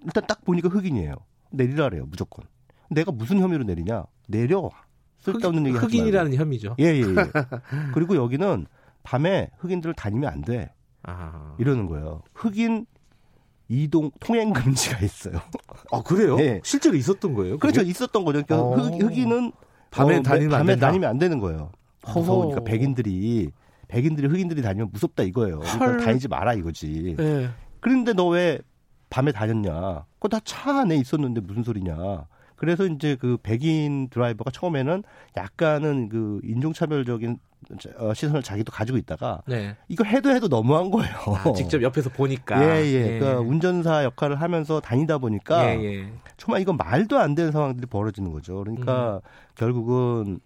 일단 딱 보니까 흑인이에요. 내리라 그래요, 무조건. 내가 무슨 혐의로 내리냐? 내려. 쓸데없는 얘기 흑인이라는 혐의죠. 예, 예, 예. 그리고 여기는 밤에 흑인들을 다니면 안 돼. 아. 이러는 거예요. 흑인 이동 통행 금지가 있어요. 아 그래요? 네. 실제로 있었던 거예요? 그게? 그렇죠, 있었던 거죠. 그러니까 어. 흑, 인은 밤에 어, 다니면 밤에 안 다니면 안 되는 거예요. 무서우니까 백인들이 백인들이 흑인들이 다니면 무섭다 이거예요. 그러니까 다니지 마라 이거지. 네. 그런데 너 왜 밤에 다녔냐? 그거 다 차 안에 있었는데 무슨 소리냐? 그래서 이제 그 백인 드라이버가 처음에는 약간은 그 인종차별적인 어, 시선을 자기도 가지고 있다가 네. 이거 해도 해도 너무한 거예요. 아, 직접 옆에서 보니까. 예, 예. 예. 그러니까 운전사 역할을 하면서 다니다 보니까 예, 예. 정말 이건 말도 안 되는 상황들이 벌어지는 거죠. 그러니까 음. 결국은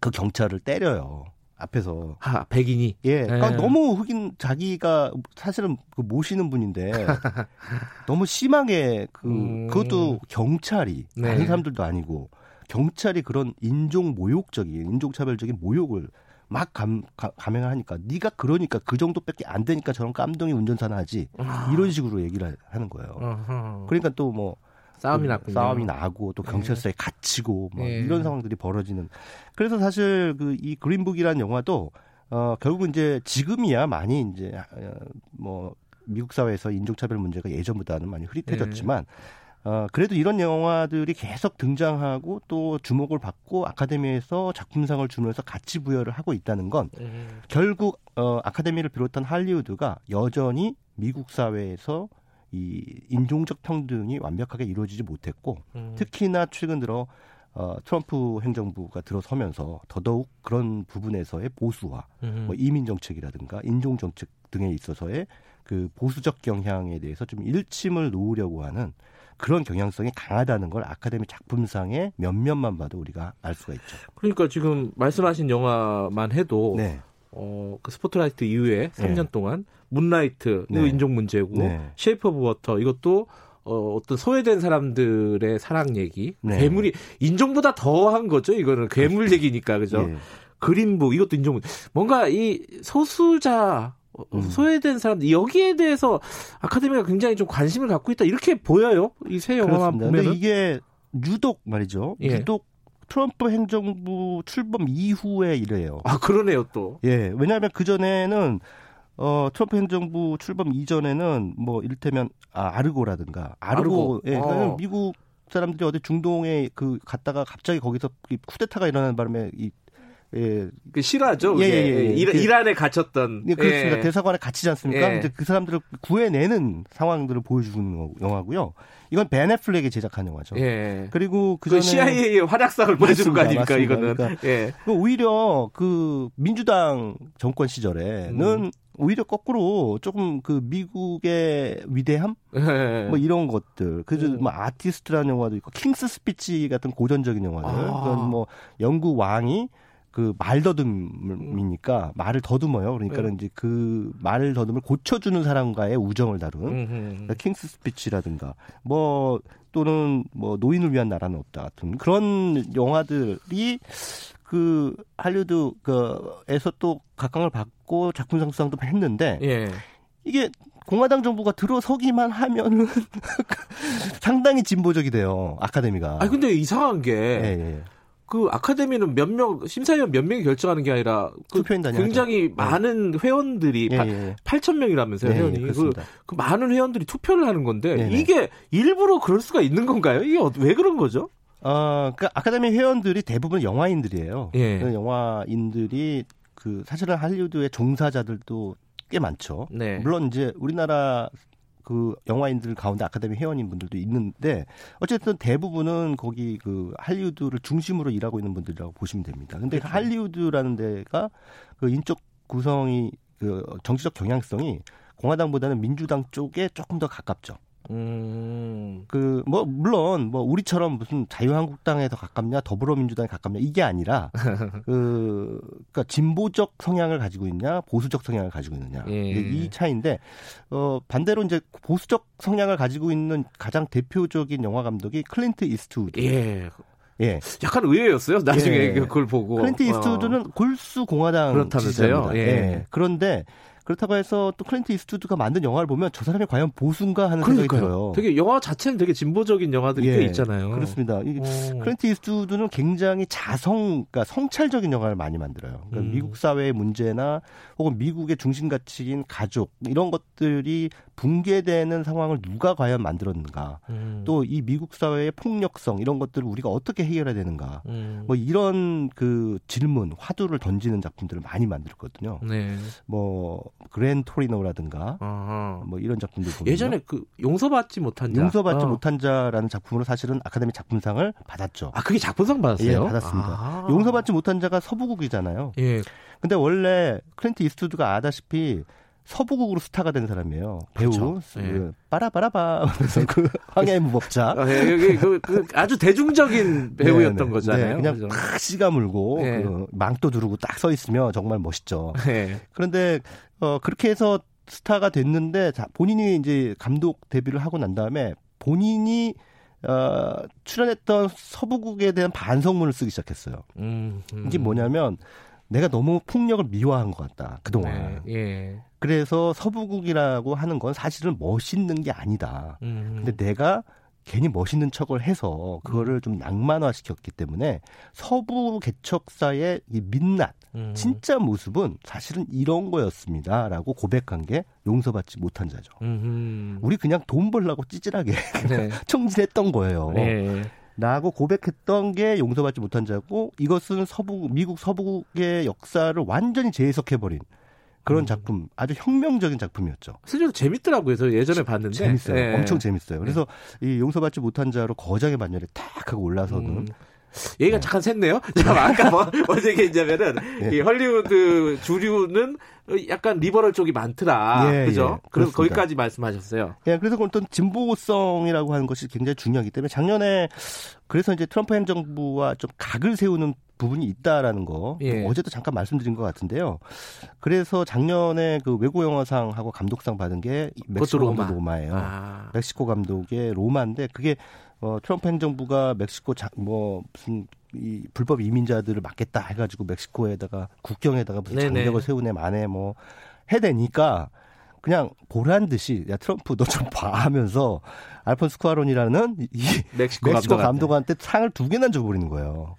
그 경찰을 때려요. 앞에서 아 백인이 예 그러니까 네. 너무 흑인 자기가 사실은 그 모시는 분인데 너무 심하게 그 음. 그것도 경찰이 네. 다른 사람들도 아니고 경찰이 그런 인종 모욕적인 인종차별적인 모욕을 막 감, 가, 감행을 하니까 네가 그러니까 그 정도밖에 안 되니까 저런 깜덩이 운전사나 하지 아. 이런 식으로 얘기를 하는 거예요. 그러니까 또뭐 싸움이 났고 싸움이 나고 또 네. 경찰서에 네. 갇히고 뭐 네. 이런 상황들이 벌어지는. 그래서 사실 그 이 그린북이라는 영화도 어 결국 이제 지금이야 많이 이제 어, 뭐 미국 사회에서 인종차별 문제가 예전보다는 많이 흐릿해졌지만 네. 어 그래도 이런 영화들이 계속 등장하고 또 주목을 받고 아카데미에서 작품상을 주면서 가치 부여를 하고 있다는 건 음. 결국 어 아카데미를 비롯한 할리우드가 여전히 미국 사회에서 이 인종적 평등이 완벽하게 이루어지지 못했고 음. 특히나 최근 들어 어, 트럼프 행정부가 들어서면서 더더욱 그런 부분에서의 보수화, 음. 뭐 이민 정책이라든가 인종 정책 등에 있어서의 그 보수적 경향에 대해서 좀 일침을 놓으려고 하는 그런 경향성이 강하다는 걸 아카데미 작품상의 몇몇만 봐도 우리가 알 수가 있죠. 그러니까 지금 말씀하신 영화만 해도 네. 어, 그 스포트라이트 이후에 3년 네. 동안 문라이트 네. 인종 문제고 네. 쉐이프 오브 워터 이것도 어, 어떤 소외된 사람들의 사랑 얘기. 네. 괴물이 인종보다 더한 거죠. 이거는 괴물. 얘기니까 그죠. 예. 그린북 이것도 인종 뭔가 이 소수자 음. 소외된 사람들 여기에 대해서 아카데미가 굉장히 좀 관심을 갖고 있다 이렇게 보여요. 이 세 영화만 보면 이게 유독 말이죠. 예. 유독 트럼프 행정부 출범 이후에 이래요. 아 그러네요 또. 예, 왜냐하면 그 전에는 어 트럼프 행정부 출범 이전에는 뭐 이를테면 아 아르고라든가 아르고, 아르고. 예, 어. 미국 사람들이 어디 중동에 그 갔다가 갑자기 거기서 쿠데타가 일어나는 바람에 이 예. 그 싫어하죠. 예, 예, 예. 일, 그, 이란에 갇혔던. 예, 그렇습니다. 예. 대사관에 갇히지 않습니까? 예. 이제 그 사람들을 구해내는 상황들을 보여주는 영화고요. 이건 베네플렉이 제작한 영화죠. 예. 그리고 그 전에 그 CIA의 활약상을 보여주는 거 아닙니까? 맞습니다. 이거는. 그러니까 예. 그 오히려 그 민주당 정권 시절에는 음. 오히려 거꾸로 조금 그 미국의 위대함 예. 뭐 이런 것들 그래서 음. 뭐 아티스트라는 영화도 있고 킹스 스피치 같은 고전적인 영화들 아. 그건 뭐 영국 왕이 그 말더듬이니까 말을 더듬어요. 그러니까 네. 이제 그 말을 더듬을 고쳐주는 사람과의 우정을 다룬 그러니까 킹스 스피치라든가 뭐 또는 뭐 노인을 위한 나라는 없다 같은 그런 영화들이 그 할리우드 그에서 또 각광을 받고 작품상 수상도 했는데 예. 이게 공화당 정부가 들어서기만 하면은 상당히 진보적이 돼요 아카데미가. 아 근데 이상한 게 예, 예. 그 아카데미는 몇 명 심사위원 몇 명이 결정하는 게 아니라 그 굉장히 하죠. 네. 많은 회원들이 예, 예. 8천 명이라면서요 예, 회원이 그, 그, 많은 회원들이 투표를 하는 건데 네, 네. 이게 일부러 그럴 수가 있는 건가요? 이게 왜 그런 거죠? 어, 그 아카데미 회원들이 대부분 영화인들이에요. 예. 그 영화인들이 그 사실은 할리우드의 종사자들도 꽤 많죠. 네. 물론 이제 우리나라 그 영화인들 가운데 아카데미 회원인 분들도 있는데 어쨌든 대부분은 거기 그 할리우드를 중심으로 일하고 있는 분들이라고 보시면 됩니다. 근데 그렇죠. 할리우드라는 데가 그 인적 구성이 그 정치적 경향성이 공화당보다는 민주당 쪽에 조금 더 가깝죠. 음. 그, 뭐, 물론, 뭐, 우리처럼 무슨 자유한국당에 더 가깝냐, 더불어민주당에 가깝냐, 이게 아니라, 그, 그니까 진보적 성향을 가지고 있냐, 보수적 성향을 가지고 있느냐. 예. 이 차이인데, 어, 반대로 이제 보수적 성향을 가지고 있는 가장 대표적인 영화 감독이 클린트 이스트우드. 예. 예. 약간 의외였어요. 나중에 예. 그걸 보고. 클린트 이스트우드는 어. 골수 공화당 그렇다면서요. 예. 예. 그런데 그렇다고 해서 또 클린트 이스트우드가 만든 영화를 보면 저 사람이 과연 보수인가 하는 그러니까요. 생각이 들어요. 되게 영화 자체는 되게 진보적인 영화들이 예, 꽤 있잖아요. 그렇습니다. 이 클린트 이스트우드는 굉장히 자성, 그러니까 성찰적인 영화를 많이 만들어요. 그러니까 음. 미국 사회의 문제나 혹은 미국의 중심 가치인 가족 이런 것들이 붕괴되는 상황을 누가 과연 만들었는가, 음. 또 이 미국 사회의 폭력성 이런 것들을 우리가 어떻게 해결해야 되는가, 음. 뭐 이런 그 질문, 화두를 던지는 작품들을 많이 만들었거든요. 네. 뭐 그랜 토리노라든가 아하. 뭐 이런 작품들 보면 예전에 그 용서받지 못한 자, 용서받지 어. 못한 자라는 작품으로 사실은 아카데미 작품상을 받았죠. 아 그게 작품상 받았어요? 예, 받았습니다. 아. 용서받지 못한 자가 서부극이잖아요. 예. 근데 원래 클린트 이스트우드가 아다시피 서부극으로 스타가 된 사람이에요. 배우 그렇죠. 그 빠라바라바 그래서 그 황야의 무법자. 아, 예, 그, 그, 아주 대중적인 배우였던 네, 네. 거잖아요. 네, 그냥 팍 씨가 물고 네. 그 망토 두르고 딱 서 있으면 정말 멋있죠. 네. 그런데 어 그렇게 해서 스타가 됐는데 자, 본인이 이제 감독 데뷔를 하고 난 다음에 본인이 어, 출연했던 서부국에 대한 반성문을 쓰기 시작했어요. 음, 음. 이게 뭐냐면 내가 너무 폭력을 미화한 것 같다 그동안. 네, 예. 그래서 서부국이라고 하는 건 사실은 멋있는 게 아니다. 음. 근데 내가 괜히 멋있는 척을 해서 그거를 좀 낭만화 시켰기 때문에 서부 개척사의 이 민낯, 음. 진짜 모습은 사실은 이런 거였습니다라고 고백한 게 용서받지 못한 자죠. 음흠. 우리 그냥 돈 벌라고 찌질하게 네. 총질했던 거예요. 네. 라고 고백했던 게 용서받지 못한 자고 이것은 서부 미국 서부의 역사를 완전히 재해석해버린 그런 음. 작품 아주 혁명적인 작품이었죠. 실제로 재밌더라고요. 그래서 예전에 봤는데 재밌어요. 네. 엄청 재밌어요. 그래서 네. 이 용서받지 못한 자로 거장의 반열에 탁 하고 올라서는 음. 얘기가 네. 잠깐 샜네요. 자, 아까 뭐, 어제 얘기했냐면은, 네. 이 헐리우드 주류는 약간 리버럴 쪽이 많더라. 예, 그죠? 예, 그래서 거기까지 말씀하셨어요. 예, 그래서 어떤 진보성이라고 하는 것이 굉장히 중요하기 때문에 작년에 그래서 이제 트럼프 행정부와 좀 각을 세우는 부분이 있다라는 거 예. 어제도 잠깐 말씀드린 것 같은데요. 그래서 작년에 그 외국 영화상하고 감독상 받은 게 멕시코 로마. 감독 로마예요. 아. 멕시코 감독의 로마인데 그게 어, 트럼프 행정부가 멕시코 자, 뭐 무슨 이 불법 이민자들을 막겠다 해가지고 멕시코에다가 국경에다가 무슨 네네. 장벽을 세우네 만에 뭐 해대니까 그냥 보란 듯이 야 트럼프 너 좀 봐 하면서 알폰스 쿠아론이라는 이 멕시코, 멕시코 감독한테 상을 두 개나 줘버리는 거예요.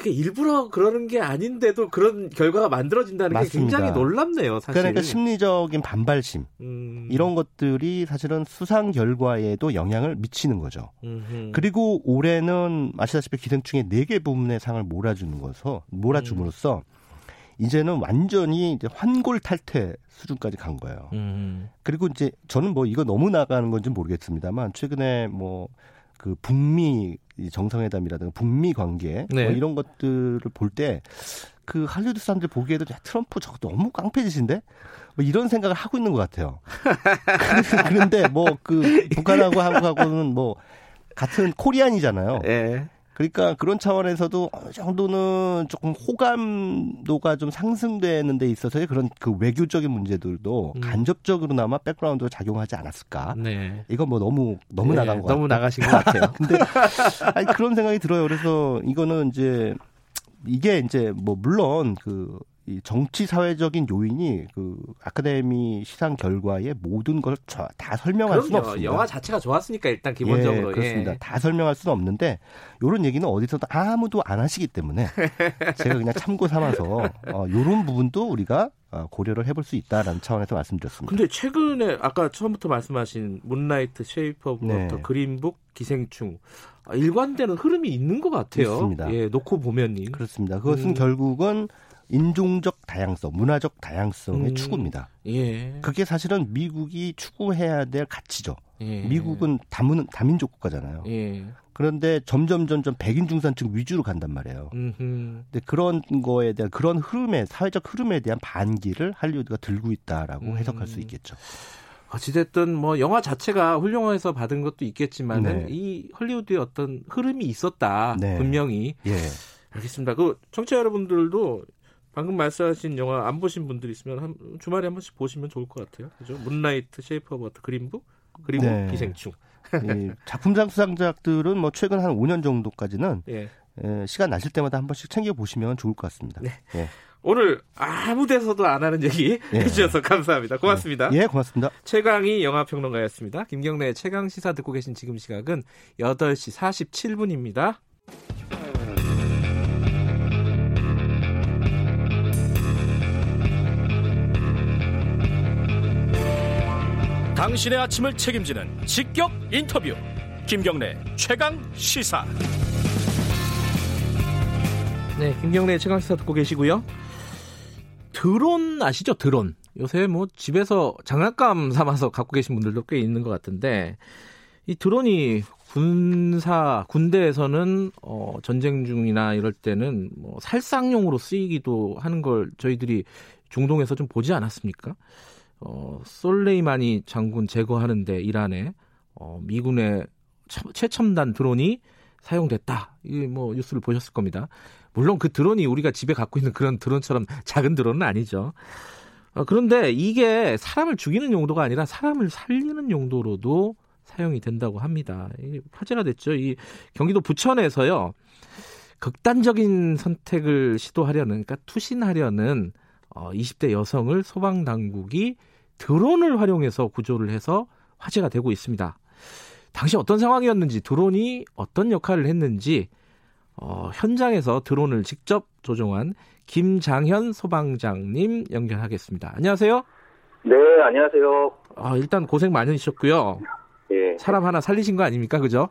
그러니까 일부러 그러는 게 아닌데도 그런 결과가 만들어진다는 맞습니다. 게 굉장히 놀랍네요. 사실. 그러니까 심리적인 반발심 음... 이런 것들이 사실은 수상 결과에도 영향을 미치는 거죠. 음흠. 그리고 올해는 아시다시피 기생충의 네 개 부문의 상을 몰아주는 거서 몰아줌으로써 음. 이제는 완전히 이제 환골 탈퇴 수준까지 간 거예요. 음. 그리고 이제 저는 뭐 이거 너무 나가는 건지 모르겠습니다만 최근에 뭐 그 북미 정상회담이라든가 북미 관계 뭐 네. 뭐 이런 것들을 볼 때 그 할리우드 사람들 보기에도 야, 트럼프 저거 너무 깡패짓인데 뭐 이런 생각을 하고 있는 것 같아요. 그런데 뭐 그 북한하고 한국하고는 뭐 같은 코리안이잖아요. 네. 그러니까 그런 차원에서도 어느 정도는 조금 호감도가 좀 상승되는 데 있어서의 그런 그 외교적인 문제들도 음. 간접적으로나마 백그라운드가 작용하지 않았을까. 네. 이건 뭐 너무 너무 네, 나간 거 너무 나가신 것 같아요. 근데 아니 그런 생각이 들어요. 그래서 이거는 이제 이게 이제 뭐 물론 그 이 정치 사회적인 요인이 그 아카데미 시상 결과의 모든 걸 다 설명할. 수는 없습니다. 영화 자체가 좋았으니까 일단 기본적으로 예, 그렇습니다. 예. 다 설명할 수는 없는데 이런 얘기는 어디서도 아무도 안 하시기 때문에 제가 그냥 참고 삼아서 어, 이런 부분도 우리가 어, 고려를 해볼 수 있다라는 차원에서 말씀드렸습니다. 근데 최근에 아까 처음부터 말씀하신 문라이트, 쉐이프 오브 네. 그린북, 기생충 아, 일관되는 흐름이 있는 것 같아요. 있습니다. 예, 놓고 보면이 그렇습니다. 그것은 음. 결국은 인종적 다양성, 문화적 다양성의 음, 추구입니다. 예. 그게 사실은 미국이 추구해야 될 가치죠. 예. 미국은 다문, 다민족 국가잖아요. 예. 그런데 점점 점점 백인 중산층 위주로 간단 말이에요. 음흠. 근데 그런 거에 대한 그런 흐름에 사회적 흐름에 대한 반기를 할리우드가 들고 있다라고 음. 해석할 수 있겠죠. 어찌됐든 뭐 영화 자체가 훌륭해서 받은 것도 있겠지만 네. 이 헐리우드의 어떤 흐름이 있었다 네. 분명히. 예. 알겠습니다. 그 청취자 여러분들도 방금 말씀하신 영화 안 보신 분들 있으면 한, 주말에 한 번씩 보시면 좋을 것 같아요. 그죠? 문라이트, 쉐이프 오브 워터, 그린북, 그리고 네. 기생충. 이 작품상 수상작들은 뭐 최근 한 5년 정도까지는 예. 에, 시간 나실 때마다 한 번씩 챙겨 보시면 좋을 것 같습니다. 네. 예. 오늘 아무 데서도 안 하는 얘기 예. 해주셔서 감사합니다. 고맙습니다. 예, 고맙습니다. 최강희 영화평론가였습니다. 김경래 최강 시사 듣고 계신 지금 시각은 8시 47분입니다. 당신의 아침을 책임지는 직격 인터뷰 김경래 최강 시사 네 김경래 최강 시사 듣고 계시고요 드론 아시죠? 드론. 요새 뭐 집에서 장난감 삼아서 갖고 계신 분들도 꽤 있는 것 같은데 이 드론이 군사 군대에서는 어 전쟁 중이나 이럴 때는 뭐 살상용으로 쓰이기도 하는 걸 저희들이 중동에서 좀 보지 않았습니까? 어 솔레이마니 장군 제거하는데 이란에 어 미군의 최첨단 드론이 사용됐다. 이뭐 뉴스를 보셨을 겁니다. 물론 그 드론이 우리가 집에 갖고 있는 그런 드론처럼 작은 드론은 아니죠. 어, 그런데 이게 사람을 죽이는 용도가 아니라 사람을 살리는 용도로도 사용이 된다고 합니다. 이게 화제가 됐죠. 이 경기도 부천에서요. 극단적인 선택을 시도하려는, 그러니까 투신하려는 어, 20대 여성을 소방 당국이 드론을 활용해서 구조를 해서 화제가 되고 있습니다. 당시 어떤 상황이었는지 드론이 어떤 역할을 했는지 어, 현장에서 드론을 직접 조종한 김장현 소방장님 연결하겠습니다. 안녕하세요. 네, 안녕하세요. 아, 일단 고생 많으셨고요. 예. 사람 하나 살리신 거 아닙니까? 그죠?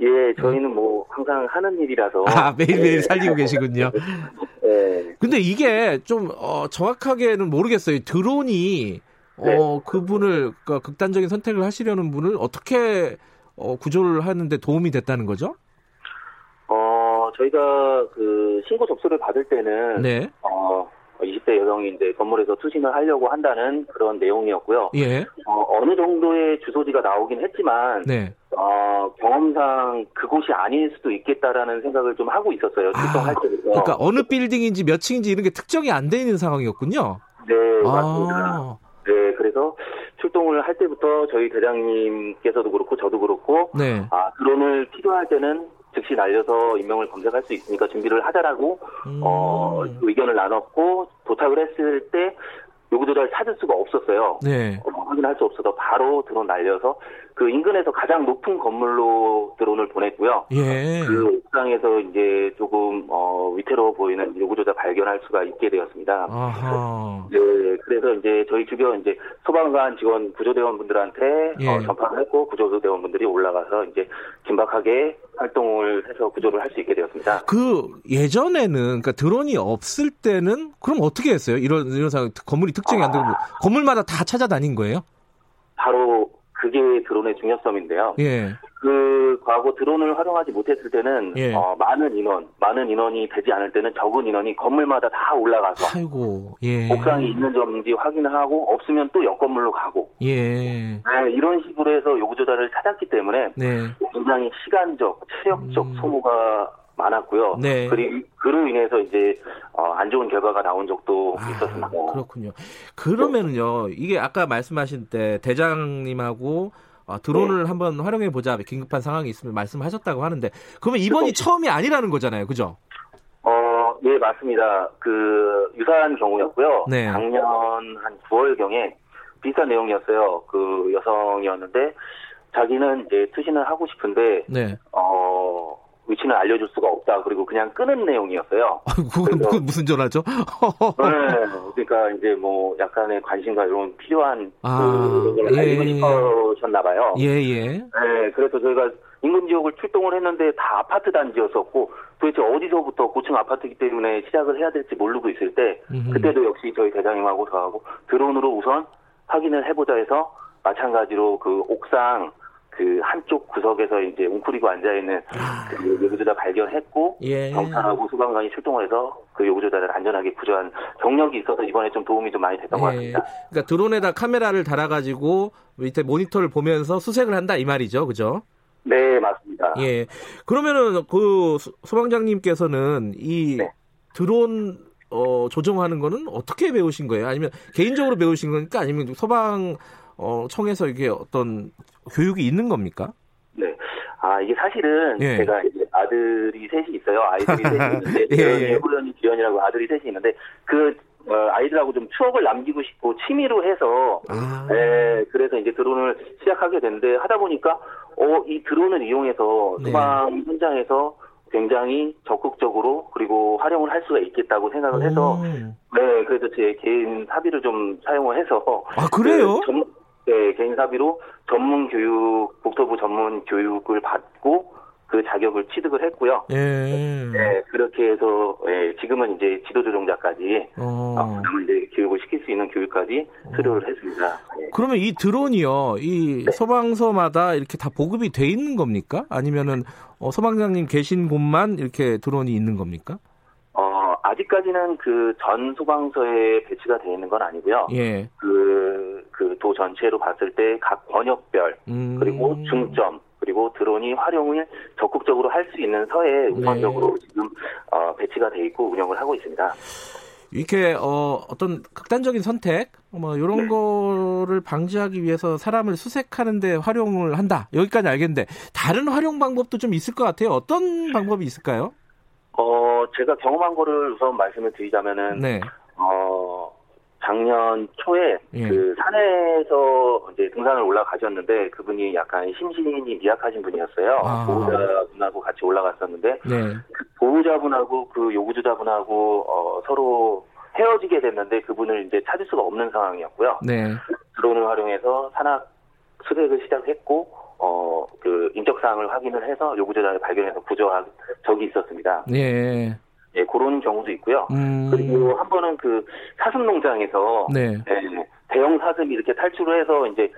예, 저희는 뭐 항상 하는 일이라서. 아, 매일매일 예. 살리고 계시군요. 예. 근데 이게 좀 어, 정확하게는 모르겠어요. 드론이 네. 어, 그분을 그러니까 극단적인 선택을 하시려는 분을 어떻게 어, 구조를 하는데 도움이 됐다는 거죠? 저희가 그 신고 접수를 받을 때는 네. 어 20대 여성인데 건물에서 투신을 하려고 한다는 그런 내용이었고요. 예. 어, 느 정도의 주소지가 나오긴 했지만 네. 어, 경험상 그곳이 아닐 수도 있겠다라는 생각을 좀 하고 있었어요. 출동할 아, 때부터. 그러니까 어느 빌딩인지 몇 층인지 이런 게 특정이 안 돼 있는 상황이었군요. 네, 아. 맞습니다. 네, 그래서 출동을 할 때부터 저희 대장님께서도 그렇고 저도 그렇고 네. 아, 드론을 필요할 때는 즉시 날려서 인명을 검색할 수 있으니까 준비를 하자라고 음. 어, 의견을 나눴고 도착을 했을 때 요구조차를 찾을 수가 없었어요. 네. 어, 확인할 수 없어서 바로 드론 날려서 그 인근에서 가장 높은 건물로 드론을 보냈고요. 예. 그 옥상에서 이제 조금 어, 위태로워 보이는 요구조차 발견할 수가 있게 되었습니다. 아하. 네, 그래서 이제 저희 주변 이제 소방관 직원 구조대원분들한테 예. 어, 전파를 했고 구조대원분들이 올라가서 이제 긴박하게 활동을 해서 구조를 할 수 있게 되었습니다. 그 예전에는 그러니까 드론이 없을 때는 그럼 어떻게 했어요? 이런 이런 상황 건물이 특징이 안 되고 아. 건물마다 다 찾아다닌 거예요? 바로 그게 드론의 중요성인데요. 예. 그 과거 드론을 활용하지 못했을 때는 예. 어, 많은 인원, 많은 인원이 되지 않을 때는 적은 인원이 건물마다 다 올라가서 아이고, 예. 옥상이 있는 점인지 확인하고 없으면 또 옆 건물로 가고 예. 네, 이런 식으로 해서 요구 조달을 찾았기 때문에 네. 굉장히 시간적, 체력적 음. 소모가 많았고요. 네. 그리고 그로 인해서 이제 어, 안 좋은 결과가 나온 적도 아, 있었습니다. 그렇군요. 그러면은요, 이게 아까 말씀하신 때 대장님하고 어, 드론을 네. 한번 활용해 보자 긴급한 상황이 있으면 말씀하셨다고 하는데 그러면 이번이. 처음이 아니라는 거잖아요, 그죠? 어, 예, 맞습니다. 그 유사한 경우였고요. 네. 작년 한 9월 경에 비슷한 내용이었어요. 그 여성이었는데 자기는 이제 투신을 하고 싶은데 네. 어 위치는 알려줄 수가 없다. 그리고 그냥 끄는 내용이었어요. 그건, 그건 무슨 전화죠? 네, 그러니까 이제 뭐 약간의 관심과 이런 필요한 아, 그 알리고 예, 싶으셨나 봐요. 예, 예. 네, 그래서 저희가 인근 지역을 출동을 했는데 다 아파트 단지였었고 도대체 어디서부터 고층 아파트이기 때문에 시작을 해야 될지 모르고 있을 때. 그때도 역시 저희 대장님하고 저하고 드론으로 우선 확인을 해보자 해서 마찬가지로 그 옥상 그 한쪽 구석에서 이제 웅크리고 앉아 있는 아. 그 요구조자 발견했고 예. 경찰하고 소방관이 출동을 해서 그 요구조자를 안전하게 구조한 경력이 있어서 이번에 좀 도움이 좀 많이 됐던 예. 것 같습니다. 그러니까 드론에다 카메라를 달아가지고 밑에 모니터를 보면서 수색을 한다 이 말이죠, 그죠? 네, 맞습니다. 예. 그러면은 그 소방장님께서는 이 네. 드론 어, 조정하는 거는 어떻게 배우신 거예요? 아니면 개인적으로 배우신 겁니까? 아니면 소방 어, 청에서 이게 어떤 교육이 있는 겁니까? 네. 아, 이게 사실은 예. 제가 이제 아들이 셋이 있어요. 아이들이 셋이 있는데 예, 예. 호연이 기현이라고 아들이 셋이 있는데 그 어, 아이들하고 좀 추억을 남기고 싶고 취미로 해서 아. 예, 그래서 이제 드론을 시작하게 됐는데 하다 보니까 어, 이 드론을 이용해서 네. 소방 네. 현장에서 굉장히 적극적으로 그리고 활용을 할 수가 있겠다고 생각을 해서 오. 네 그래서 제 개인 사비를 좀 사용을 해서 아 그래요? 그 전, 네 개인 사비로 전문 교육 국토부 전문 교육을 받고 그 자격을 취득을 했고요. 예. 네, 그렇게 해서 예, 지금은 이제 지도조종자까지 어. 어 이제 교육을 시킬 수 있는 교육까지 수료를 어. 했습니다. 예. 그러면 이 드론이요, 이 네. 소방서마다 이렇게 다 보급이 돼 있는 겁니까? 아니면은 어, 소방장님 계신 곳만 이렇게 드론이 있는 겁니까? 어, 아직까지는 그 전 소방서에 배치가 되어 있는 건 아니고요. 예. 그, 그 도 전체로 봤을 때 각 권역별, 음. 그리고 중점, 그리고 드론이 활용을 적극적으로 할 수 있는 서에 우선적으로 네. 지금 어, 배치가 돼 있고 운영을 하고 있습니다. 이렇게 어, 어떤 극단적인 선택 뭐 이런 네. 거를 방지하기 위해서 사람을 수색하는데 활용을 한다 여기까지 알겠는데 다른 활용 방법도 좀 있을 것 같아요. 어떤 방법이 있을까요? 어 제가 경험한 거를 우선 말씀을 드리자면은 네. 어 작년 초에 예. 그 산에서 이제 등산을 올라가셨는데 그분이 약간 심신이 미약하신 분이었어요. 아. 보호자분하고 같이 올라갔었는데 네. 그 보호자분하고 그 요구주자분하고 어, 서로 헤어지게 됐는데 그분을 이제 찾을 수가 없는 상황이었고요. 네. 드론을 활용해서 산악 수색을 시작했고 어 그 인적 사항을 확인을 해서 요구자를 발견해서 구조한 적이 있었습니다. 예. 예, 그런 경우도 있고요. 음. 그리고 한 번은 그 사슴 농장에서 네. 예, 대형 사슴이 이렇게 탈출을 해서 이제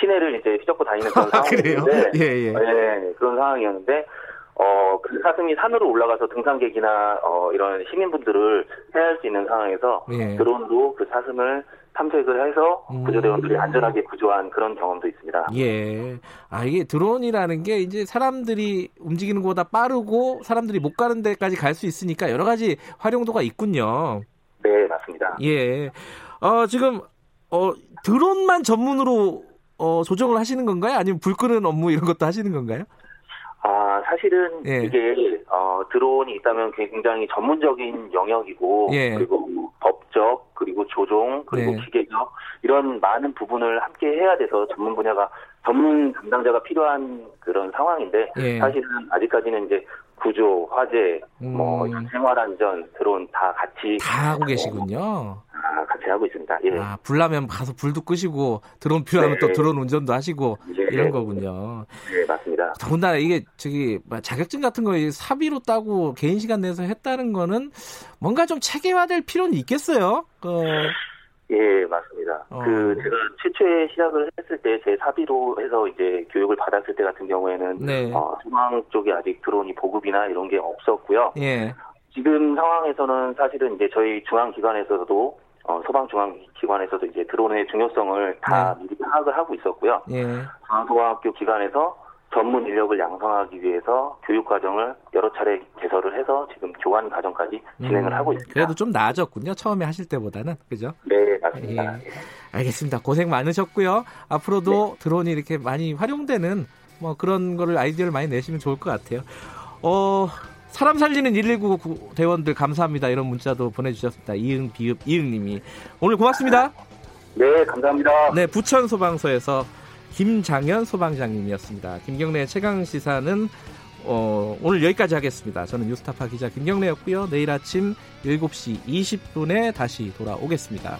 시내를 이제 휘젓고 다니는 그런 아, 상황이었는데, 예, 예. 예, 그런 상황이었는데, 어, 그 사슴이 산으로 올라가서 등산객이나 어, 이런 시민분들을 해할 수 있는 상황에서 예. 드론도 그 사슴을 탐색을 해서 음. 구조대원들이 음. 안전하게 구조한 그런 경험도 있습니다. 예. 아, 이게 드론이라는 게 이제 사람들이 움직이는 것보다 빠르고 사람들이 못 가는 데까지 갈 수 있으니까 여러 가지 활용도가 있군요. 네, 맞습니다. 예. 어, 지금, 어, 드론만 전문으로 어, 조정을 하시는 건가요? 아니면 불 끄는 업무 이런 것도 하시는 건가요? 아, 사실은 예. 이게 어, 드론이 있다면 굉장히 전문적인 영역이고 예. 그리고 뭐 법적 그리고 조종 그리고 네. 기계적 이런 많은 부분을 함께 해야 돼서 전문 분야가 전문 담당자가 필요한 그런 상황인데 예. 사실은 아직까지는 이제 구조, 화재, 뭐 음. 뭐 생활안전, 드론 다 같이 다 하고 계시군요. 아, 같이 하고 있습니다. 예. 아, 불나면 가서 불도 끄시고 드론 필요하면 네. 또 드론 운전도 하시고 네. 이런 거군요. 네, 맞습니다. 더군다나 이게 저기 뭐 자격증 같은 거 사비로 따고 개인 시간 내서 했다는 거는 뭔가 좀 체계화될 필요는 있겠어요. 어. 예, 맞습니다. 어. 그 제가 최초에 시작을 했을 때 제 사비로 해서 이제 교육을 받았을 때 같은 경우에는 네. 어, 중앙 쪽에 아직 드론이 보급이나 이런 게 없었고요. 예. 지금 상황에서는 사실은 이제 저희 중앙 기관에서도 어, 소방 중앙 기관에서도 이제 드론의 중요성을 다 네. 미리 파악을 하고 있었고요. 예. 중앙소방학교 기관에서 전문 인력을 양성하기 위해서 교육 과정을 여러 차례 개설을 해서 지금 교환 과정까지 진행을 음, 하고 있습니다. 그래도 좀 나아졌군요. 처음에 하실 때보다는 그죠? 네, 맞습니다. 예. 알겠습니다. 고생 많으셨고요. 앞으로도 네. 드론이 이렇게 많이 활용되는 뭐 그런 거를 아이디어를 많이 내시면 좋을 것 같아요. 어, 사람 살리는 119 대원들 감사합니다. 이런 문자도 보내주셨습니다. 이응 비읍 이응님이 오늘 고맙습니다. 네, 감사합니다. 네, 부천 소방서에서 김장현 소방장님이었습니다. 김경래 최강 시사는 어, 오늘 여기까지 하겠습니다. 저는 뉴스타파 기자 김경래였고요. 내일 아침 7시 20분에 다시 돌아오겠습니다.